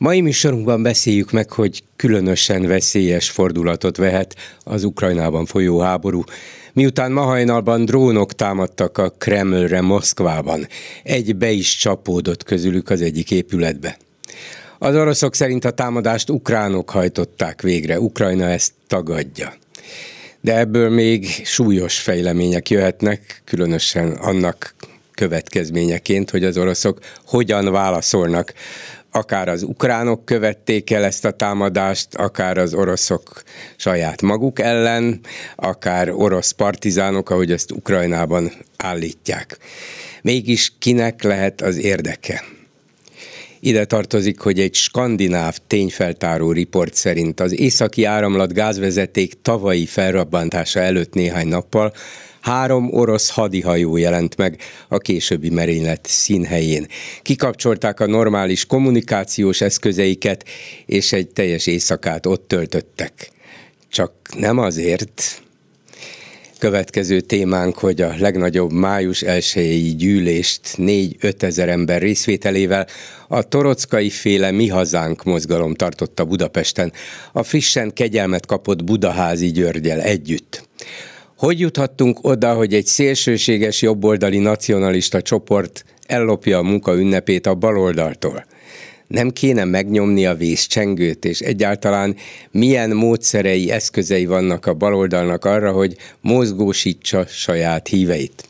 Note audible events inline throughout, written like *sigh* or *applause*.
Mai műsorunkban beszéljük meg, hogy különösen veszélyes fordulatot vehet az Ukrajnában folyó háború, miután ma hajnalban drónok támadtak a Kremlre Moszkvában. Egy be is csapódott közülük az egyik épületbe. Az oroszok szerint a támadást ukránok hajtották végre, Ukrajna ezt tagadja. De ebből még súlyos fejlemények jöhetnek, különösen annak következményeként, hogy az oroszok hogyan válaszolnak akár az ukránok követték el ezt a támadást, akár az oroszok saját maguk ellen, akár orosz partizánok, ahogy ezt Ukrajnában állítják. Mégis kinek lehet az érdeke? Ide tartozik, hogy egy skandináv tényfeltáró riport szerint az északi áramlat gázvezeték tavalyi felrabbantása előtt néhány nappal három orosz hadihajó jelent meg a későbbi merénylet színhelyén. Kikapcsolták a normális kommunikációs eszközeiket, és egy teljes éjszakát ott töltöttek. Csak nem azért, Következő témánk, hogy a legnagyobb május elsőjei gyűlést 4-5 ezer ember részvételével a Torockai féle Mi Hazánk mozgalom tartotta Budapesten, a frissen kegyelmet kapott Budaházi Györgyel együtt. Hogy juthattunk oda, hogy egy szélsőséges jobboldali nacionalista csoport ellopja a munka ünnepét a baloldaltól? Nem kéne megnyomni a vészcsengőt, és egyáltalán milyen módszerei, eszközei vannak a baloldalnak arra, hogy mozgósítsa saját híveit?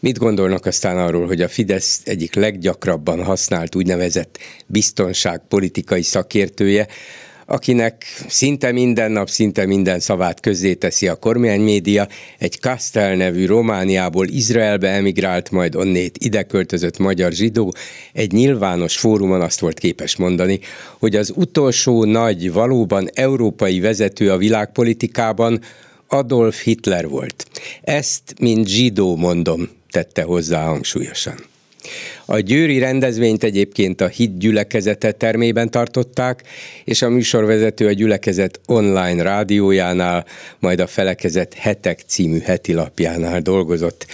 Mit gondolnak aztán arról, hogy a Fidesz egyik leggyakrabban használt úgynevezett biztonságpolitikai szakértője akinek szinte minden nap, szinte minden szavát közzéteszi a kormány média, egy Kastel nevű Romániából Izraelbe emigrált, majd onnét ide költözött magyar zsidó, egy nyilvános fórumon azt volt képes mondani, hogy az utolsó nagy, valóban európai vezető a világpolitikában Adolf Hitler volt. Ezt, mint zsidó mondom, tette hozzá hangsúlyosan. A győri rendezvényt egyébként a Hit gyülekezete termében tartották, és a műsorvezető a gyülekezet online rádiójánál, majd a Felekezet Hetek című heti lapjánál dolgozott.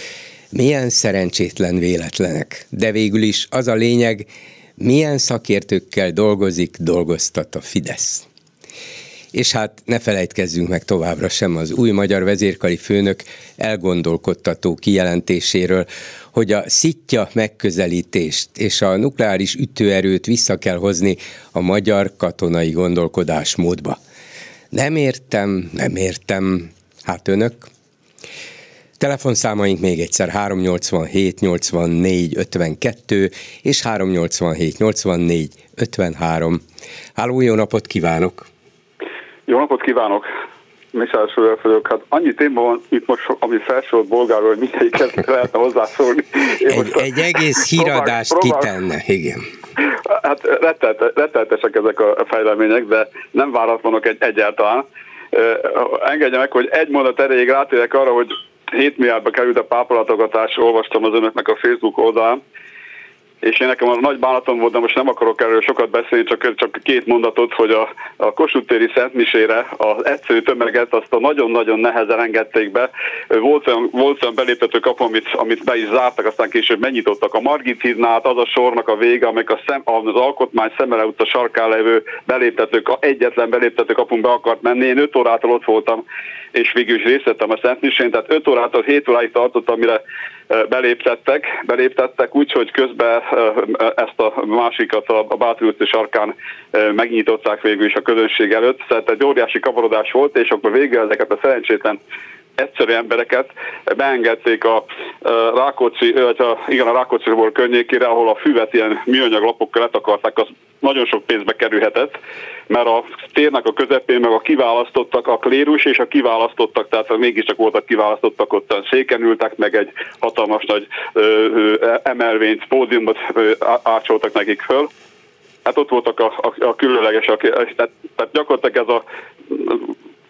Milyen szerencsétlen véletlenek, de végül is az a lényeg, milyen szakértőkkel dolgozik, dolgoztat a Fidesz. És hát ne felejtkezzünk meg továbbra sem az új magyar vezérkari főnök elgondolkodtató kijelentéséről, hogy a szitja megközelítést és a nukleáris ütőerőt vissza kell hozni a magyar katonai gondolkodásmódba. Nem értem, nem értem. Hát önök? Telefonszámaink még egyszer 387 84 52 és 387 84 53. Háló, jó napot kívánok! Jó napot kívánok! Michel Schuller vagyok. Hát annyi téma van itt most, ami felsorolt bolgáról, hogy mindegyiket *laughs* lehetne hozzászólni. egy, egy egész híradást próbál, kitenne, igen. Hát retteltesek ezek a fejlemények, de nem váratlanok egy, egyáltalán. Engedje meg, hogy egy mondat erejéig rátérek arra, hogy 7 milliárdba került a pápalatogatás, olvastam az önöknek a Facebook oldalán, és én nekem a nagy bánatom volt, de most nem akarok erről sokat beszélni, csak, csak két mondatot, hogy a, a Kossuth téri Szentmisére az egyszerű tömeget azt a nagyon-nagyon nehezen engedték be. Volt olyan, volt olyan beléptető kapu, amit, amit be is zártak, aztán később megnyitottak a Margit hídnál, az a sornak a vége, amelyik a szem, az alkotmány Szemele utca sarkán levő beléptető, egyetlen beléptető kapun be akart menni. Én 5 órától ott voltam, és végül is részt vettem a Szentmisén, tehát 5 órától 7 óráig tartott, amire beléptettek, beléptettek úgy, hogy közben ezt a másikat a Bátorúti sarkán megnyitották végül is a közönség előtt, tehát egy óriási kavarodás volt, és akkor végül ezeket a szerencsétlen egyszerű embereket beengedték a Rákóczi, vagy a, igen, a Rákóczi környékére, ahol a füvet ilyen műanyag lapokkal letakarták, az nagyon sok pénzbe kerülhetett, mert a térnek a közepén meg a kiválasztottak, a klérus és a kiválasztottak, tehát mégiscsak voltak kiválasztottak, ott széken ültek, meg egy hatalmas nagy ö, ö, emelvényt, pódiumot ö, ácsoltak nekik föl, hát ott voltak a, a, a különleges, tehát, tehát gyakorlatilag ez a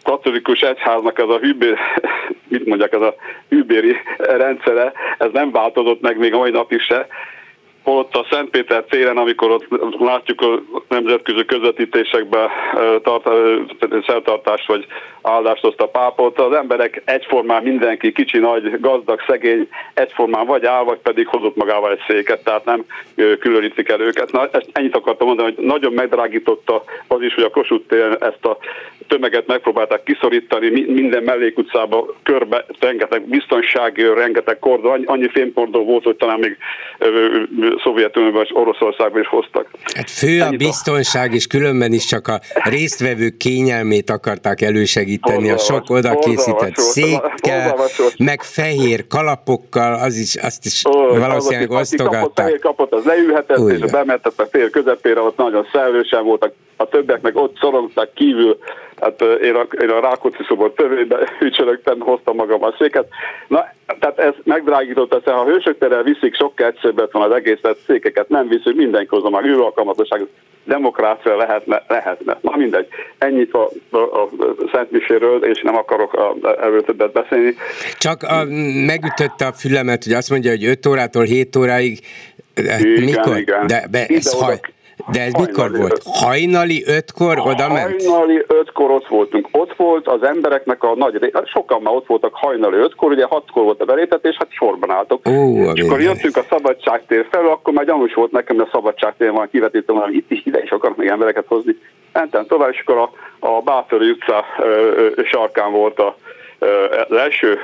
katolikus egyháznak ez a hűbér, *laughs* mit mondjak, ez a hűbéri rendszere, ez nem változott meg még a mai napig se, ott a Szentpéter téren, amikor ott látjuk a nemzetközi közvetítésekben tart, szertartást vagy áldást azt a pápot, az emberek egyformán mindenki, kicsi, nagy, gazdag, szegény, egyformán vagy áll, vagy pedig hozott magával egy széket, tehát nem különítik el őket. Na, ezt ennyit akartam mondani, hogy nagyon megdrágította az is, hogy a Kossuth téren ezt a tömeget megpróbálták kiszorítani, minden mellékutcába körbe, rengeteg biztonsági, rengeteg kordon, annyi fémkordon volt, hogy talán még Szovjetunióban és Oroszországban is hoztak. Hát fő a biztonság, és különben is csak a résztvevők kényelmét akarták elősegíteni, a sok oda készített székkel, meg fehér kalapokkal, az is, azt is oh, valószínűleg az, osztogatták. Aki kapott, az leülhetett, Úgy, és bementett a fél közepére, ott nagyon szellősen voltak, a többiek meg ott szorongtak kívül, hát én a, én a Rákóczi szobor tövébe *laughs* ücsörögtem, hoztam magam a széket. Na, tehát ez megdrágított, ezt, ha a hősök terel viszik, sokkal egyszerűbb van az egészet, székeket nem viszik, mindenki hozza meg, űralkalmatosság, demokrácia lehetne, lehetne. Na mindegy, ennyit a, a, a Szent Miséről, és nem akarok erről többet beszélni. Csak a, megütötte a fülemet, hogy azt mondja, hogy 5 órától 7 óráig igen, mikor? Igen. De be, ez haj, de ez hajnali mikor volt? Öt. Hajnali ötkor oda ment? Hajnali ötkor ott voltunk. Ott volt az embereknek a nagy hát sokan már ott voltak hajnali ötkor, ugye hatkor volt a beléptetés, hát sorban álltok. Ó, és akkor jöttünk a szabadságtér fel, akkor már gyanús volt nekem, hogy a szabadságtér van kivetítő, hogy itt is ide is akarok még embereket hozni. Mentem tovább, és akkor a, a Bátori utca ö, ö, sarkán volt a az első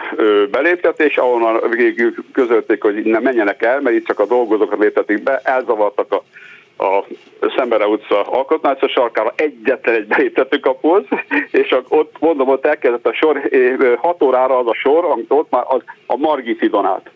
beléptetés, ahonnan végül közölték, hogy nem menjenek el, mert itt csak a dolgozókat léptetik be, elzavartak a a Szembere utca alkotmányos sarkára egyetlen egy beléptető kapuhoz, és ott mondom, ott elkezdett a sor, 6 órára az a sor, amit ott már az a Margit állt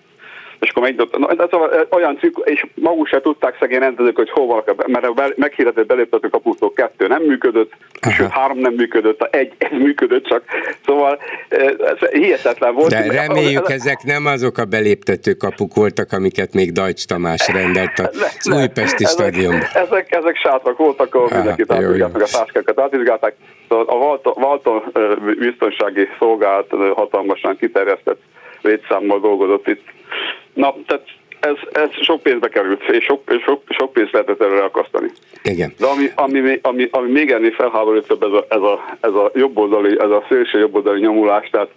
és akkor megnyitottam. Na, szóval olyan cikk, és maguk se tudták szegény rendezők, hogy vannak, mert a meghirdetett beléptető kapustól kettő nem működött, Aha. sőt három nem működött, a egy, egy működött csak. Szóval ez hihetetlen volt. De reméljük, ezek nem azok a beléptető kapuk voltak, amiket még Dajcs Tamás rendelt az Újpesti stadionban. Ezek, ezek sátrak voltak, ahol mindenkit átvizsgálták, meg a táskákat átvizsgálták. Szóval a Walton biztonsági szolgálat hatalmasan kiterjesztett létszámmal dolgozott itt Na, tehát ez, ez sok pénzbe került, és sok, sok, sok pénzt lehetett erre akasztani. Igen. De ami, ami, ami, ami még ennél felháborítóbb, ez a, ez a, ez a jobboldali, ez a szélső jobboldali nyomulás, tehát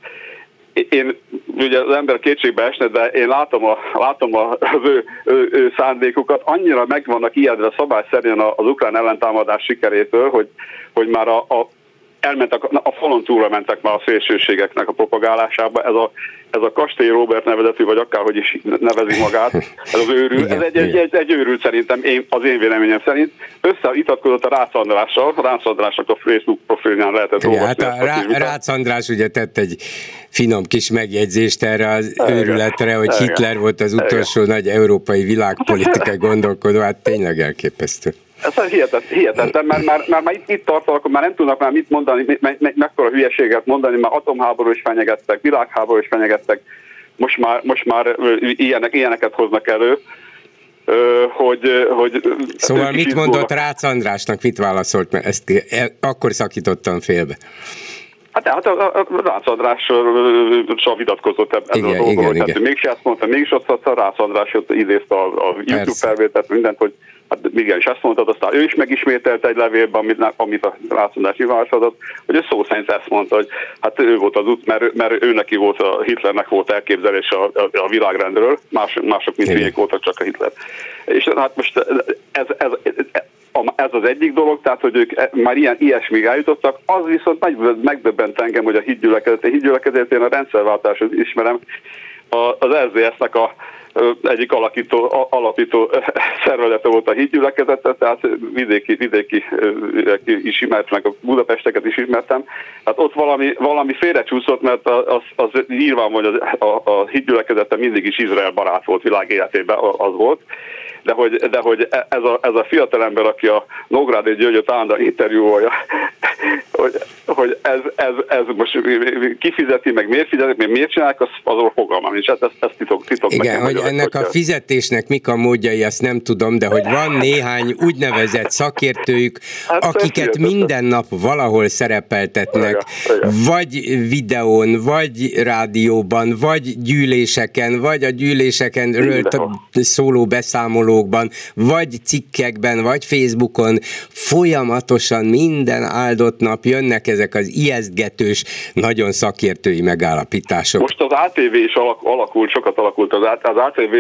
én, ugye az ember kétségbe esne, de én látom, a, látom a, az ő, ő, ő szándékukat, annyira meg vannak ijedve szabály szerint az ukrán ellentámadás sikerétől, hogy, hogy már a, a elmentek, a falon túlra mentek már a szélsőségeknek a propagálásába. Ez a, ez a Kastély Robert nevezetű, vagy akárhogy is nevezi magát, ez az őrült, ez egy, egy, egy, egy őrült szerintem, én, az én véleményem szerint. Összeitatkozott a Rácz Andrással, Rácz Andrásnak a Facebook profilján lehetett Igen, olvasni. Hát a, Rá, Rácz András ugye tett egy finom kis megjegyzést erre az Igen. őrületre, hogy Igen. Hitler volt az utolsó Igen. nagy európai világpolitikai gondolkodó, hát tényleg elképesztő. Ez hihetet, hihetetlen, mert már, már, már itt, itt tartanak, akkor már nem tudnak már mit mondani, me, me, me, mekkora hülyeséget mondani, már atomháború is fenyegettek, világháború is fenyegettek, most már, most már ilyenek, ilyeneket hoznak elő, hogy, hogy Szóval mit mondott Rácz Andrásnak, mit válaszolt, mert ezt e, akkor szakítottam félbe. Hát, hát a, a, a Rácz Andrással vitatkozott ezzel igen, a dolgokról, tehát igen. mégse azt mondta, mégis azt mondta, Rácz András idézte a, a YouTube felvételt, mindent, hogy igen, és azt mondtad, aztán ő is megismételte egy levélben, amit, amit a látszódás nyilvánosodott, hogy ő szó szerint ezt mondta, hogy hát ő volt az út, mert, mert ő neki volt, a Hitlernek volt elképzelés a, a, a világrendről, más, mások mint hülyék voltak, csak a Hitler. És hát most ez, ez, ez, ez az egyik dolog, tehát hogy ők már ilyen ilyesmig eljutottak, az viszont megdöbbent engem, hogy a hídgyülekezet, a hídgyülekezet én a rendszerváltásot ismerem, az SZDSZ-nek a egyik alakító, alapító *laughs* szervezete volt a hídgyülekezete, tehát vidéki, vidéki is ismert, meg a Budapesteket is ismertem. Hát ott valami, valami félrecsúszott, mert az, az nyilván, hogy a, a, a hídgyülekezete mindig is Izrael barát volt világ életében, az volt de hogy, de hogy ez, a, ez a fiatalember, aki a Nógrádi Györgyöt állandóan interjúolja, ez, ez, most kifizeti, meg miért fizeti, meg miért csinálják, az, azról fogalmam nincs. Hát ez, ez titok, titok Igen, hogy ennek a fizetésnek mik a módjai, azt nem tudom, de hogy van néhány úgynevezett szakértőjük, hát akiket minden nap valahol szerepeltetnek, igen, igen. vagy videón, vagy rádióban, vagy gyűléseken, vagy a gyűlésekenről szóló beszámolókban, vagy cikkekben, vagy Facebookon folyamatosan minden áldott nap jönnek ezek az ijesztgetős, nagyon szakértői megállapítások. Most az ATV is alakult, sokat alakult. Az, az ATV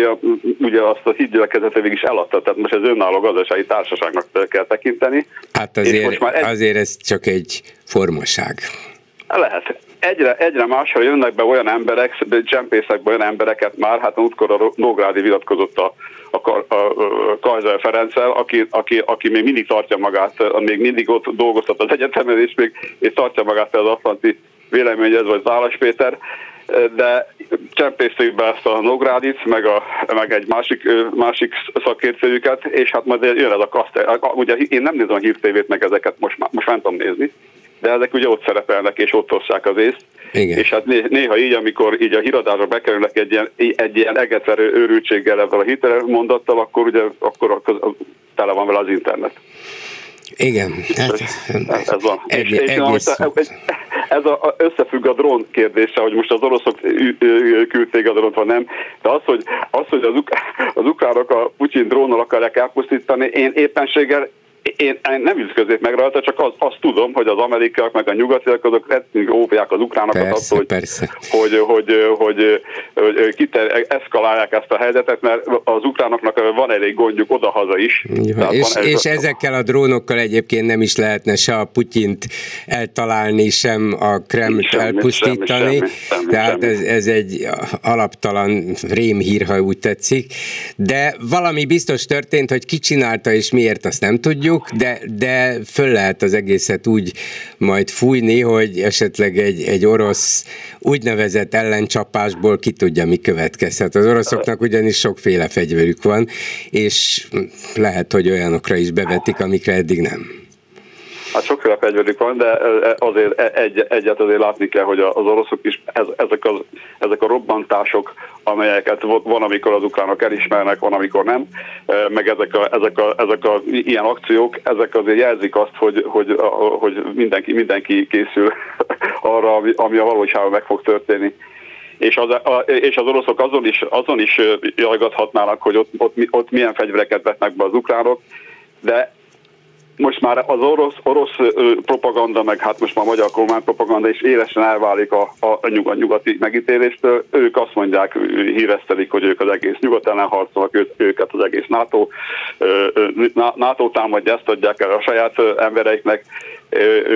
ugye azt a hídgyülekezete végig is eladta, tehát most ez önálló gazdasági társaságnak kell tekinteni. Hát azért, most már egy... azért ez csak egy formaság. Lehet. Egyre, egyre másra jönnek be olyan emberek, csempészek be olyan embereket már, hát múltkor a Nógrádi vitatkozott a, a, a, a Kajzer Ferenccel, aki, aki, aki még mindig tartja magát, még mindig ott dolgoztat az egyetemen, és még és tartja magát az Atlanti véleményed, vagy Zálas Péter, de csempésztük be ezt a Nográdit, meg, a, meg egy másik, másik szakértőjüket, és hát majd jön ez a kaszt. Ugye én nem nézem a hírtévét, meg ezeket most, már, most nem tudom nézni, de ezek ugye ott szerepelnek, és ott osszák az észt. Igen. És hát néha így, amikor így a híradásra bekerülnek egy ilyen, egy ilyen egetverő őrültséggel ebben a hitelmondattal, akkor ugye akkor, tele van vele az internet. Igen, hát, ez van. Egy, és, és egész... ez a, összefügg a drón kérdése, hogy most az oroszok küldték a drónt, vagy nem, de az, hogy, az, hogy az, az ukránok a Putyin drónnal akarják elpusztítani, én éppenséggel én, én nem ütköznék meg rajta, csak az, azt tudom, hogy az amerikaiak meg a nyugatiak azok rettenül óvják az ukránokat persze, attól, hogy, persze. hogy, hogy, hogy, hogy, hogy kiter, eszkalálják ezt a helyzetet, mert az ukránoknak van elég gondjuk oda-haza is. Ja, és, és a... ezekkel a drónokkal egyébként nem is lehetne se a Putyint eltalálni, sem a Kremlt semmi, elpusztítani. Semmi, semmi, Tehát semmi. Ez, ez egy alaptalan rémhír, ha úgy tetszik. De valami biztos történt, hogy ki csinálta és miért, azt nem tudjuk tudjuk, de, de föl lehet az egészet úgy majd fújni, hogy esetleg egy, egy orosz úgynevezett ellencsapásból ki tudja, mi következhet. Az oroszoknak ugyanis sokféle fegyverük van, és lehet, hogy olyanokra is bevetik, amikre eddig nem. Hát sokféle fegyverük van, de azért e, egy, egyet azért látni kell, hogy az oroszok is ez, ezek, az, ezek a robbantások, amelyeket van, amikor az ukránok elismernek, van, amikor nem, meg ezek a, ezek a, ezek a ilyen akciók, ezek azért jelzik azt, hogy, hogy, hogy mindenki, mindenki készül *laughs* arra, ami a valóságban meg fog történni. És az, a, és az oroszok azon is, azon is jajgathatnának, hogy ott, ott, ott milyen fegyvereket vetnek be az ukránok, de most már az orosz, orosz propaganda, meg hát most már a magyar kormány propaganda is élesen elválik a, a, a nyugati megítéléstől. Ők azt mondják, híresztelik, hogy ők az egész nyugat ellen harcolnak, ő, őket az egész NATO, NATO támadja, ezt adják el a saját embereiknek,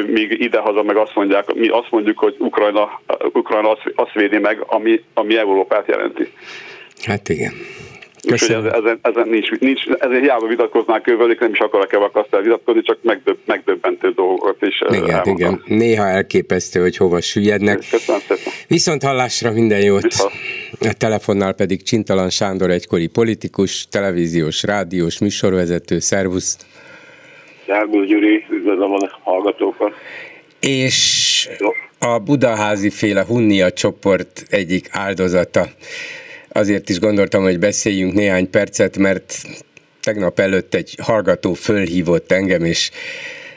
míg idehaza meg azt mondják, mi azt mondjuk, hogy Ukrajna, Ukrajna azt, azt védi meg, ami, ami Európát jelenti. Hát igen. Köszönöm. Úgyhogy ezen, ezen nincs, nincs, ezért hiába vitatkoznák ővelük, nem is akarok evakasztál vitatkozni, csak megdöbb, megdöbbentő dolgokat is Igen, elmondom. igen. Néha elképesztő, hogy hova süllyednek. Köszönöm szépen. Viszont hallásra minden jót. Viszont. A telefonnál pedig Csintalan Sándor, egykori politikus, televíziós, rádiós, műsorvezető. Szervusz! Szervusz Gyuri, üdvözlöm a hallgatókat! És a budaházi féle Hunnia csoport egyik áldozata azért is gondoltam, hogy beszéljünk néhány percet, mert tegnap előtt egy hallgató fölhívott engem, és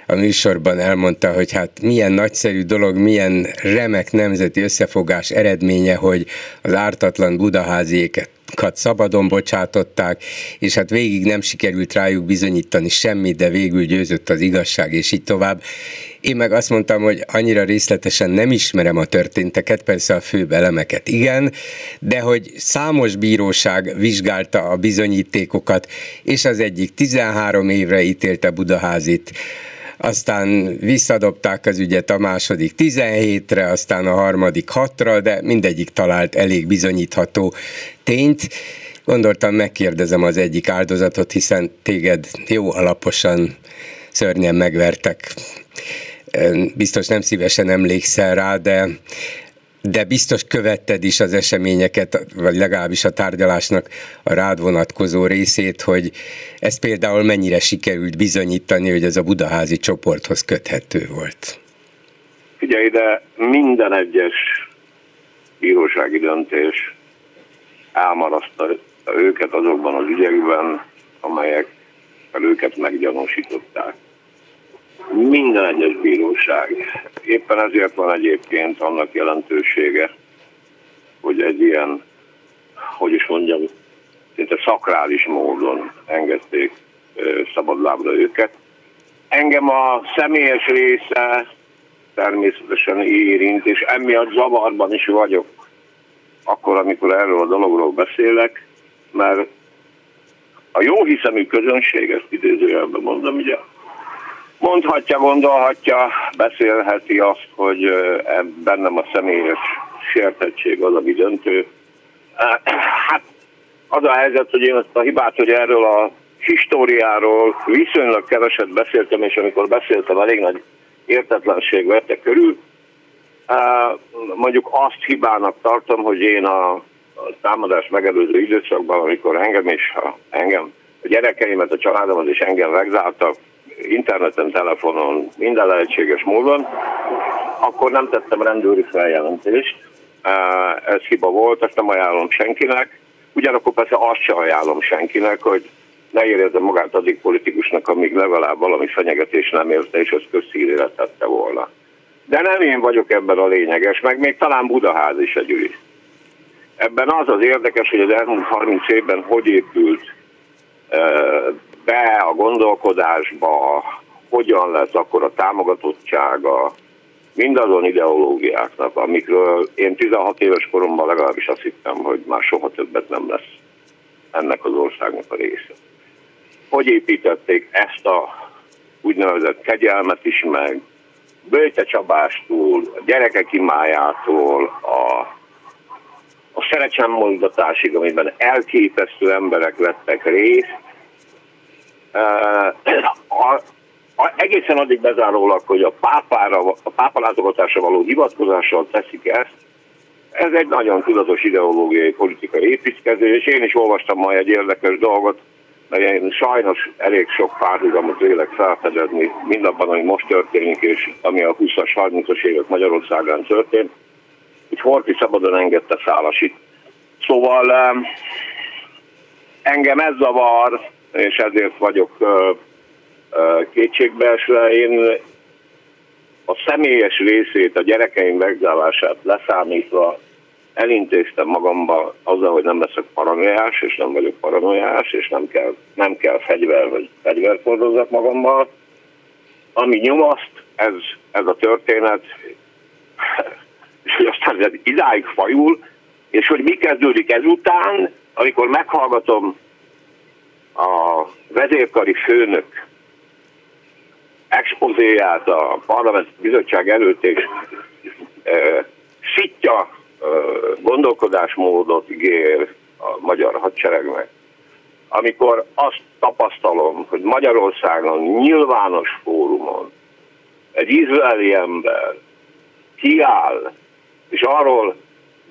a műsorban elmondta, hogy hát milyen nagyszerű dolog, milyen remek nemzeti összefogás eredménye, hogy az ártatlan budaháziéket szabadon bocsátották, és hát végig nem sikerült rájuk bizonyítani semmit, de végül győzött az igazság, és így tovább. Én meg azt mondtam, hogy annyira részletesen nem ismerem a történteket, persze a főbb elemeket igen, de hogy számos bíróság vizsgálta a bizonyítékokat, és az egyik 13 évre ítélte Budaházit, aztán visszadobták az ügyet a második 17-re, aztán a harmadik 6-ra, de mindegyik talált elég bizonyítható tényt. Gondoltam, megkérdezem az egyik áldozatot, hiszen téged jó alaposan szörnyen megvertek. Biztos nem szívesen emlékszel rá, de de biztos követted is az eseményeket, vagy legalábbis a tárgyalásnak a rád vonatkozó részét, hogy ez például mennyire sikerült bizonyítani, hogy ez a budaházi csoporthoz köthető volt. Figyelj ide, minden egyes bírósági döntés elmaraszta őket azokban az ügyekben, amelyek őket meggyanúsították. Minden egyes bíróság. Éppen ezért van egyébként annak jelentősége, hogy egy ilyen, hogy is mondjam, szinte szakrális módon engedték szabadlábra őket. Engem a személyes része természetesen érint, és emiatt zavarban is vagyok, akkor, amikor erről a dologról beszélek, mert a jó hiszemű közönség, ezt idézőjelben mondom, ugye, mondhatja, gondolhatja, beszélheti azt, hogy bennem a személyes sértettség az, ami döntő. Hát az a helyzet, hogy én ezt a hibát, hogy erről a históriáról viszonylag keveset beszéltem, és amikor beszéltem, elég nagy értetlenség vette körül. Mondjuk azt hibának tartom, hogy én a támadás megelőző időszakban, amikor engem és a, engem, a gyerekeimet, a családomat és engem megzártak, interneten, telefonon, minden lehetséges módon, akkor nem tettem rendőri feljelentést. Ez hiba volt, ezt nem ajánlom senkinek. Ugyanakkor persze azt sem ajánlom senkinek, hogy ne érezze magát addig politikusnak, amíg legalább valami fenyegetés nem érte, és az közszírére tette volna. De nem én vagyok ebben a lényeges, meg még talán Budaház is egy ügy. Ebben az az érdekes, hogy az elmúlt 30 évben hogy épült be a gondolkodásba, hogyan lesz akkor a támogatottsága mindazon ideológiáknak, amikről én 16 éves koromban legalábbis azt hittem, hogy már soha többet nem lesz ennek az országnak a része hogy építették ezt a úgynevezett kegyelmet is meg, Böjte Csabástól, a gyerekek imájától, a, a szerecsem mondatásig, amiben elképesztő emberek vettek részt. A, a, egészen addig bezárólag, hogy a pápára, a pápalátogatásra való hivatkozással teszik ezt, ez egy nagyon tudatos ideológiai politikai építkezés. Én is olvastam majd egy érdekes dolgot, mert én sajnos elég sok párhuzamot vélek felfedezni mindabban, ami most történik, és ami a 20-as, 30-as évek Magyarországán történt, hogy Horti szabadon engedte szálasit. Szóval engem ez zavar, és ezért vagyok kétségbeesve. Én a személyes részét, a gyerekeim megzálását leszámítva elintéztem magamba azzal, hogy nem leszek paranoiás, és nem vagyok paranoiás, és nem kell, nem kell fegyver vagy fegyvert hordozzak magammal. Ami nyomaszt, ez, ez a történet, és hogy aztán ez idáig fajul, és hogy mi kezdődik ezután, amikor meghallgatom a vezérkari főnök expozéját a parlament bizottság előtt, és e, szitja gondolkodásmódot ígér a magyar hadseregnek, amikor azt tapasztalom, hogy Magyarországon nyilvános fórumon egy izraeli ember kiáll, és arról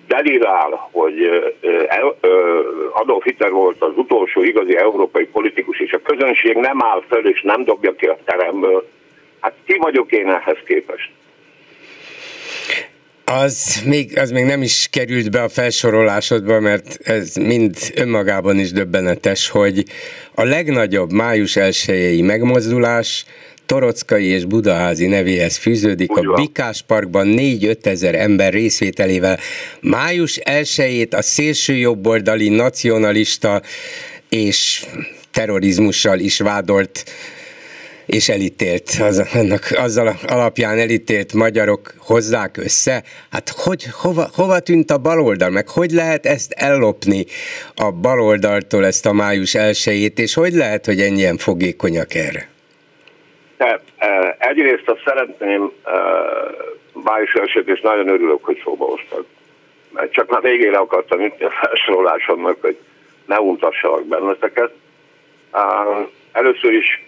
delirál, hogy Adolf Hitler volt az utolsó igazi európai politikus, és a közönség nem áll föl, és nem dobja ki a teremből. Hát ki vagyok én ehhez képest? Az még, az még nem is került be a felsorolásodba, mert ez mind önmagában is döbbenetes, hogy a legnagyobb május elsőjei megmozdulás Torockai és Budaházi nevéhez fűződik a Bikás Parkban 4-5 ezer ember részvételével. Május elsőjét a szélső jobboldali nacionalista és terrorizmussal is vádolt és elítélt, az, annak azzal alapján elítélt magyarok hozzák össze. Hát hogy, hova, hova tűnt a baloldal, meg hogy lehet ezt ellopni a baloldaltól ezt a május elsőjét, és hogy lehet, hogy ennyien fogékonyak erre? Te, e, egyrészt azt szeretném e, május elsőt, és nagyon örülök, hogy szóba hoztad. Mert csak már végére akartam ütni a felsorolásomnak, hogy ne untassalak benneteket. Először is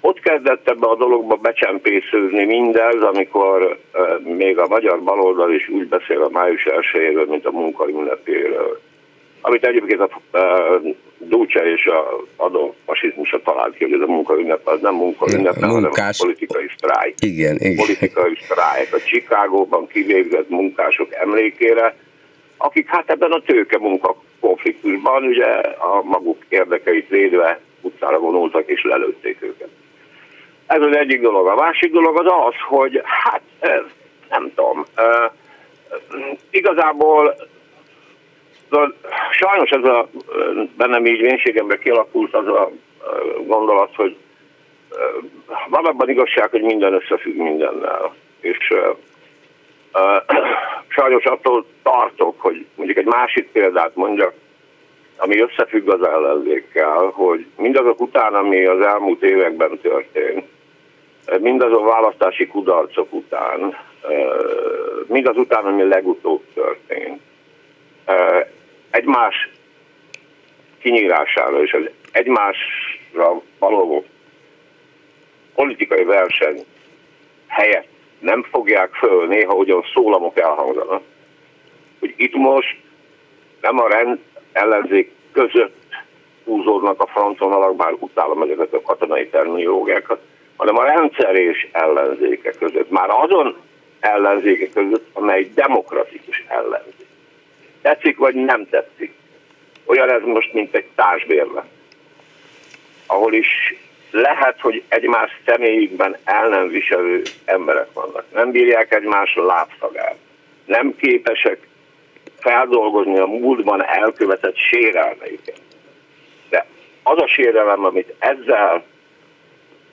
ott kezdett ebbe a dologba becsempészőzni mindez, amikor még a magyar baloldal is úgy beszél a május elsőjéről, mint a munka ünnepéről. Amit egyébként a Dúcsa és a adófasizmusa talált ki, hogy ez a munkaünnep az nem munkaünnep, hanem munkás... politikai sztrájk. Igen, igen. Politikai sztrájk. A Chicagóban kivégzett munkások emlékére, akik hát ebben a tőke munka konfliktusban ugye a maguk érdekeit védve utcára vonultak és lelőtték őket. Ez az egyik dolog. A másik dolog az az, hogy hát nem tudom, igazából sajnos ez a bennem így vénségemben kialakult az a gondolat, hogy van abban igazság, hogy minden összefügg mindennel. És sajnos attól tartok, hogy mondjuk egy másik példát mondjak, ami összefügg az ellenzékkel, hogy mindazok után, ami az elmúlt években történt, mindazon választási kudarcok után, mindaz után, ami legutóbb történt, egymás kinyírására és az egymásra való politikai verseny helyett nem fogják föl, néha ugyan szólamok elhangzanak, hogy itt most nem a rend ellenzék között húzódnak a frontvonalak, bár utálom ezeket a katonai terminológiákat, hanem a rendszer és ellenzéke között. Már azon ellenzéke között, amely demokratikus ellenzék. Tetszik vagy nem tetszik. Olyan ez most, mint egy társbérlet, ahol is lehet, hogy egymás személyükben el nem viselő emberek vannak. Nem bírják egymás lábszagát. Nem képesek feldolgozni a múltban elkövetett sérelmeiket. De az a sérelem, amit ezzel,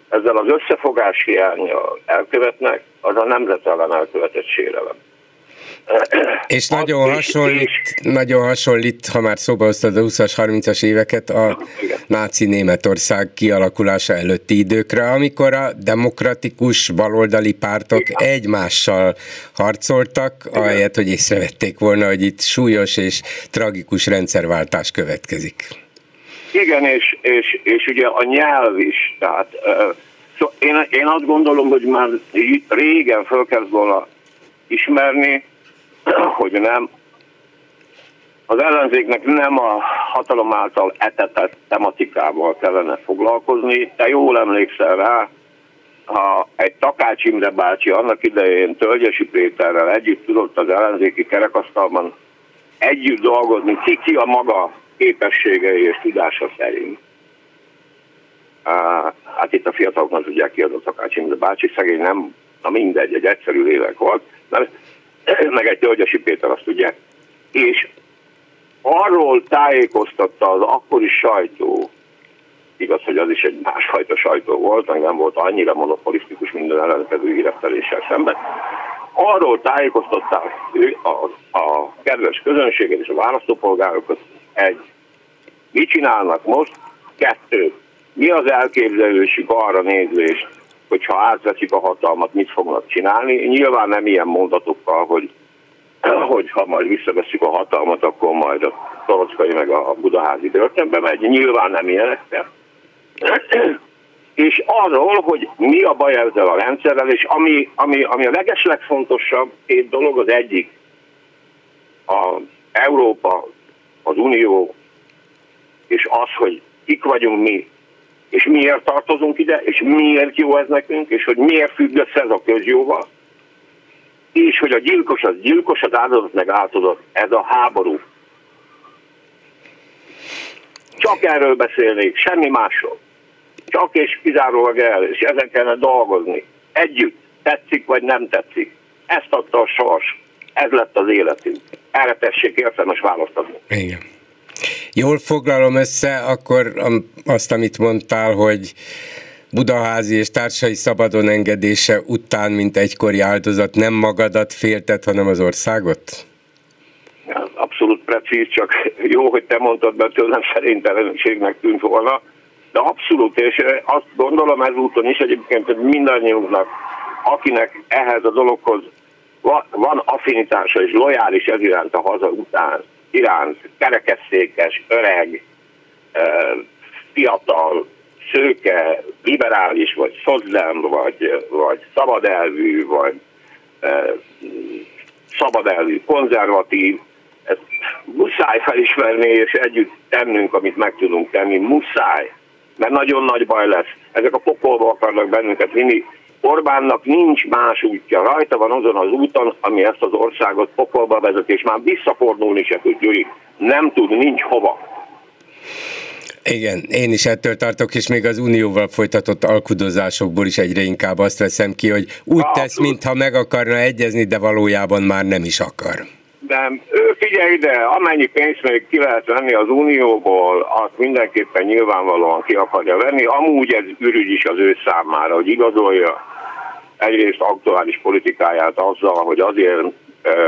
ezzel az összefogás hiányjal elkövetnek, az a nemzet ellen elkövetett sérelem. És nagyon hasonlít, nagyon hasonlít, ha már szóba hoztad a 20-as, 30-as éveket, a Igen. náci Németország kialakulása előtti időkre, amikor a demokratikus baloldali pártok Igen. egymással harcoltak, Igen. ahelyett, hogy észrevették volna, hogy itt súlyos és tragikus rendszerváltás következik. Igen, és, és, és ugye a nyelv is, tehát uh, szóval én, én azt gondolom, hogy már régen fel kellett volna ismerni, hogy nem az ellenzéknek nem a hatalom által etetett tematikával kellene foglalkozni. Te jól emlékszel rá, ha egy Takács Imre bácsi annak idején Tölgyesi Péterrel együtt tudott az ellenzéki kerekasztalban együtt dolgozni, ki a maga képességei és tudása szerint. Hát itt a fiataloknak tudják ki az a Takács Imre bácsi, szegény nem, na mindegy, egy egyszerű lélek volt, mert *clears throat* meg egy Tölgyesi Péter, azt tudják. És arról tájékoztatta az akkori sajtó, igaz, hogy az is egy másfajta sajtó volt, meg nem volt annyira monopolisztikus minden ellenkező híreszteléssel szemben, arról tájékoztatták a, a kedves közönséget és a választópolgárokat egy, mit csinálnak most? Kettő. Mi az elképzelősük arra nézvést, hogyha átveszik a hatalmat, mit fognak csinálni. Nyilván nem ilyen mondatokkal, hogy, *clears throat* hogy ha majd visszaveszik a hatalmat, akkor majd a Torockai meg a Budaházi börtönbe megy. Nyilván nem ilyenekkel. *clears throat* és arról, hogy mi a baj ezzel a rendszerrel, és ami, ami, ami a legeslegfontosabb két dolog, az egyik a Európa, az Unió, és az, hogy kik vagyunk mi, és miért tartozunk ide, és miért jó ez nekünk, és hogy miért függ össze ez a közjóval, és hogy a gyilkos az gyilkos, az áldozat meg áldozat, ez a háború. Csak erről beszélnék, semmi másról. Csak és kizárólag el, és ezen kellene dolgozni. Együtt, tetszik vagy nem tetszik. Ezt adta a sors, ez lett az életünk. Erre tessék értelmes választ adni. Igen jól foglalom össze, akkor azt, amit mondtál, hogy Budaházi és társai szabadon engedése után, mint egykori áldozat, nem magadat féltet, hanem az országot? Abszolút precíz, csak jó, hogy te mondtad, mert tőlem szerintelenségnek tűnt volna, de abszolút, és azt gondolom ezúton is egyébként, hogy mindannyiunknak, akinek ehhez a dologhoz van affinitása és lojális ez iránt a haza után, iránt, kerekesszékes, öreg, fiatal, szőke, liberális, vagy szozlem, vagy, vagy szabadelvű, vagy szabadelvű, konzervatív, ez muszáj felismerni és együtt tennünk, amit meg tudunk tenni. Muszáj. Mert nagyon nagy baj lesz. Ezek a pokolba akarnak bennünket vinni. Orbánnak nincs más útja. Rajta van azon az úton, ami ezt az országot pokolba vezet, és már visszafordulni se tud, Gyuri. Nem tud, nincs hova. Igen, én is ettől tartok, és még az Unióval folytatott alkudozásokból is egyre inkább azt veszem ki, hogy úgy tesz, mintha meg akarna egyezni, de valójában már nem is akar. De figyelj ide, amennyi pénzt még ki lehet venni az Unióból, azt mindenképpen nyilvánvalóan ki akarja venni. Amúgy ez ürügy is az ő számára, hogy igazolja egyrészt aktuális politikáját azzal, hogy azért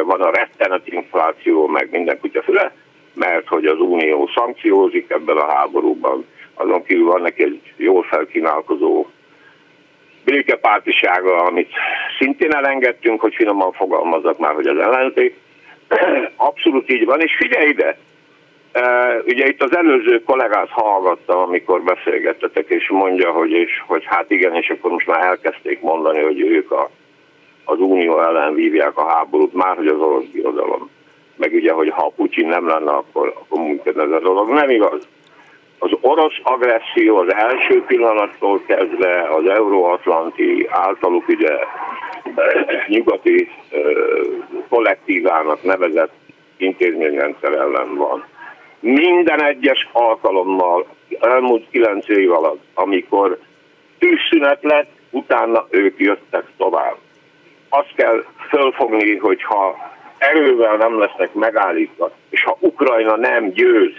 van a rettenet infláció, meg minden kutyafüle, mert hogy az Unió szankciózik ebben a háborúban. Azon kívül van neki egy jól felkínálkozó békepártisága, amit szintén elengedtünk, hogy finoman fogalmazzak már, hogy az ellenzék. *clears throat* Abszolút így van, és figyelj ide! Ugye itt az előző kollégát hallgattam, amikor beszélgettetek, és mondja, hogy, és, hogy hát igen, és akkor most már elkezdték mondani, hogy ők a, az Unió ellen vívják a háborút, már hogy az orosz birodalom meg ugye, hogy ha Putyin nem lenne, akkor, akkor működne ez a dolog. Nem igaz. Az orosz agresszió az első pillanattól kezdve az euróatlanti általuk ugye *clears throat* nyugati kollektívának nevezett intézményrendszer ellen van. Minden egyes alkalommal elmúlt kilenc év alatt, amikor tűzszünet lett, utána ők jöttek tovább. Azt kell fölfogni, hogyha erővel nem lesznek megállítva, és ha Ukrajna nem győz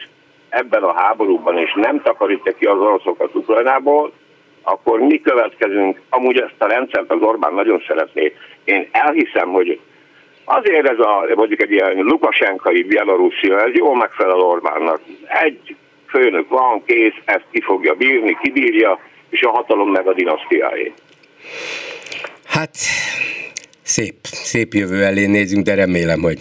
ebben a háborúban, és nem takarítja ki az oroszokat Ukrajnából, akkor mi következünk? Amúgy ezt a rendszert az Orbán nagyon szeretné. Én elhiszem, hogy azért ez a, mondjuk egy ilyen lukasenkai Bielorusszia, ez jól megfelel Orbánnak. Egy főnök van, kész, ezt ki fogja bírni, kibírja, és a hatalom meg a dinasztiáé. Hát szép, szép jövő elé nézünk, de remélem, hogy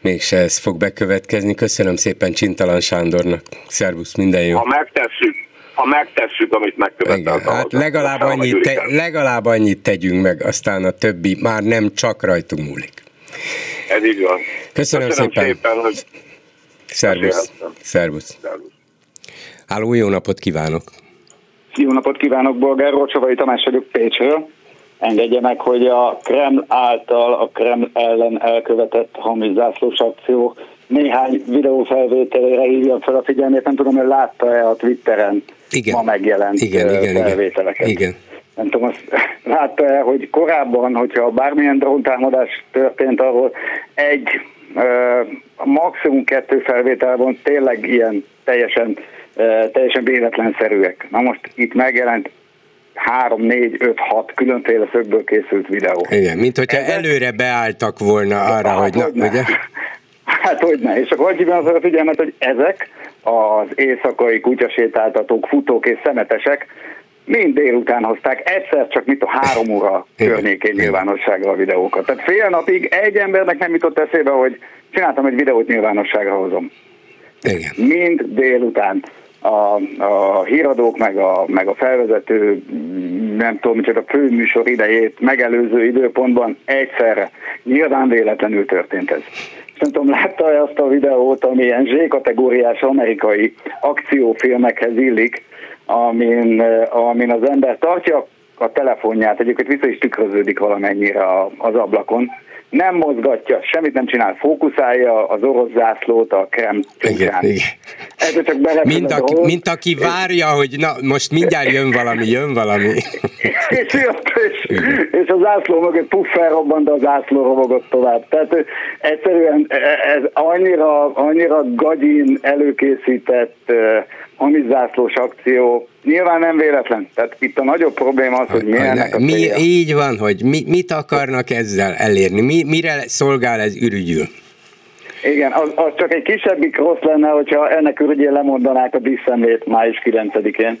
mégse ez fog bekövetkezni. Köszönöm szépen Csintalan Sándornak. Szervusz, minden jó. Ha megtesszük, ha megtesszük, amit megkövetelt. Hát legalább annyit, te, legalább annyit tegyünk meg, aztán a többi már nem csak rajtunk múlik. Ez így van. Köszönöm, Köszönöm szépen. szépen hogy Szervusz. Szervusz. Szervusz. Háló, jó napot kívánok! Jó napot kívánok, Bolgár Rocsovai Tamás vagyok Pécsről engedje meg, hogy a Kreml által a Kreml ellen elkövetett hamis zászlós akció néhány videófelvételére hívja fel a figyelmét, nem tudom, hogy látta-e a Twitteren igen. ma megjelent igen, igen, felvételeket. Igen. Nem tudom, azt *laughs* látta-e, hogy korábban, hogyha bármilyen dróntámadás történt, ahol egy maximum kettő felvétel van, tényleg ilyen teljesen, teljesen véletlenszerűek. Na most itt megjelent három, négy, öt, hat különféle szögből készült videó. Igen, mint hogyha Ezek... előre beálltak volna arra, hát, hogy na, hogy ugye? *laughs* Hát hogy ne, és akkor hívjam az a figyelmet, hogy ezek az éjszakai kutyasétáltatók, futók és szemetesek mind délután hozták, egyszer csak mit a három óra környékén nyilvánosságra a videókat. Tehát fél napig egy embernek nem jutott eszébe, hogy csináltam egy videót nyilvánosságra hozom. Igen. Mind délután a, a híradók, meg a, meg a felvezető, nem tudom, a főműsor idejét megelőző időpontban egyszerre. Nyilván véletlenül történt ez. Nem tudom, látta-e azt a videót, ami ilyen Z-kategóriás amerikai akciófilmekhez illik, amin, amin az ember tartja a telefonját, egyébként vissza is tükröződik valamennyire az ablakon, nem mozgatja, semmit nem csinál, fókuszálja az orosz zászlót a krem igen, igen. Ez csak mint, aki, mint aki várja, hogy na most mindjárt jön valami, jön valami. *laughs* és, jött, és, és a zászló mögött puff felrobbant, de a zászló robogott tovább. Tehát egyszerűen ez annyira, annyira gagyin előkészített hamizászlós akció, Nyilván nem véletlen. Tehát itt a nagyobb probléma az, hogy milyenek a mi, Így van, hogy mi, mit akarnak ezzel elérni, mi, mire szolgál ez ürügyül? Igen, az, az csak egy kisebbik rossz lenne, hogyha ennek ürügyén lemondanák a díszemlét május 9-én.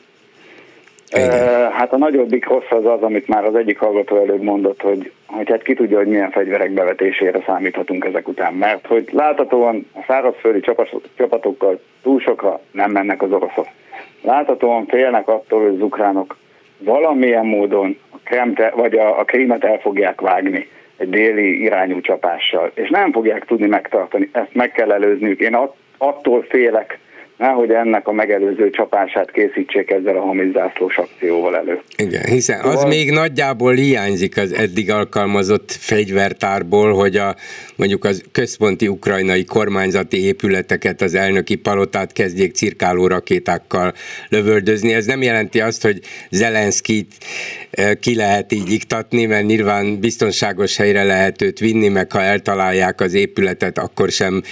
Hát a nagyobbik rossz az az, amit már az egyik hallgató előbb mondott, hogy, hogy hát ki tudja, hogy milyen fegyverek bevetésére számíthatunk ezek után, mert hogy láthatóan a szárazföldi csapatokkal túl sokra nem mennek az oroszok. Láthatóan félnek attól, hogy az ukránok valamilyen módon a kremte, vagy a, a krímet el fogják vágni egy déli irányú csapással, és nem fogják tudni megtartani, ezt meg kell előzniük. Én attól félek, nehogy ennek a megelőző csapását készítsék ezzel a hamizászlós akcióval elő. Igen, hiszen az szóval... még nagyjából hiányzik az eddig alkalmazott fegyvertárból, hogy a mondjuk az központi ukrajnai kormányzati épületeket, az elnöki palotát kezdjék cirkáló rakétákkal lövöldözni. Ez nem jelenti azt, hogy Zelenszkit eh, ki lehet így iktatni, mert nyilván biztonságos helyre lehet őt vinni, meg ha eltalálják az épületet, akkor sem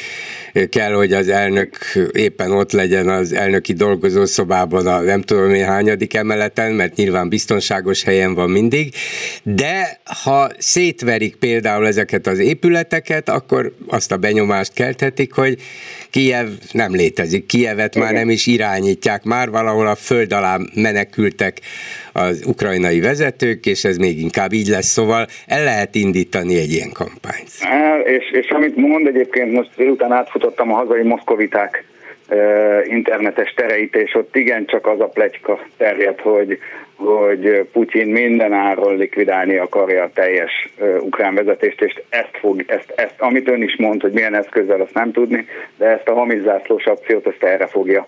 kell, hogy az elnök éppen ott legyen az elnöki dolgozószobában a nem tudom én hányadik emeleten, mert nyilván biztonságos helyen van mindig, de ha szétverik például ezeket az épületeket, akkor azt a benyomást kelthetik, hogy Kijev nem létezik, Kijevet már nem is irányítják, már valahol a föld alá menekültek az ukrajnai vezetők, és ez még inkább így lesz, szóval el lehet indítani egy ilyen kampányt. És, és amit mond egyébként, most délután átfutottam a hazai moszkoviták internetes tereit, és ott igencsak az a plegyka terjed, hogy, hogy Putyin minden áron likvidálni akarja a teljes ukrán vezetést, és ezt fog, ezt, ezt, amit ön is mond, hogy milyen eszközzel, azt nem tudni, de ezt a hamizászlós akciót, ezt erre fogja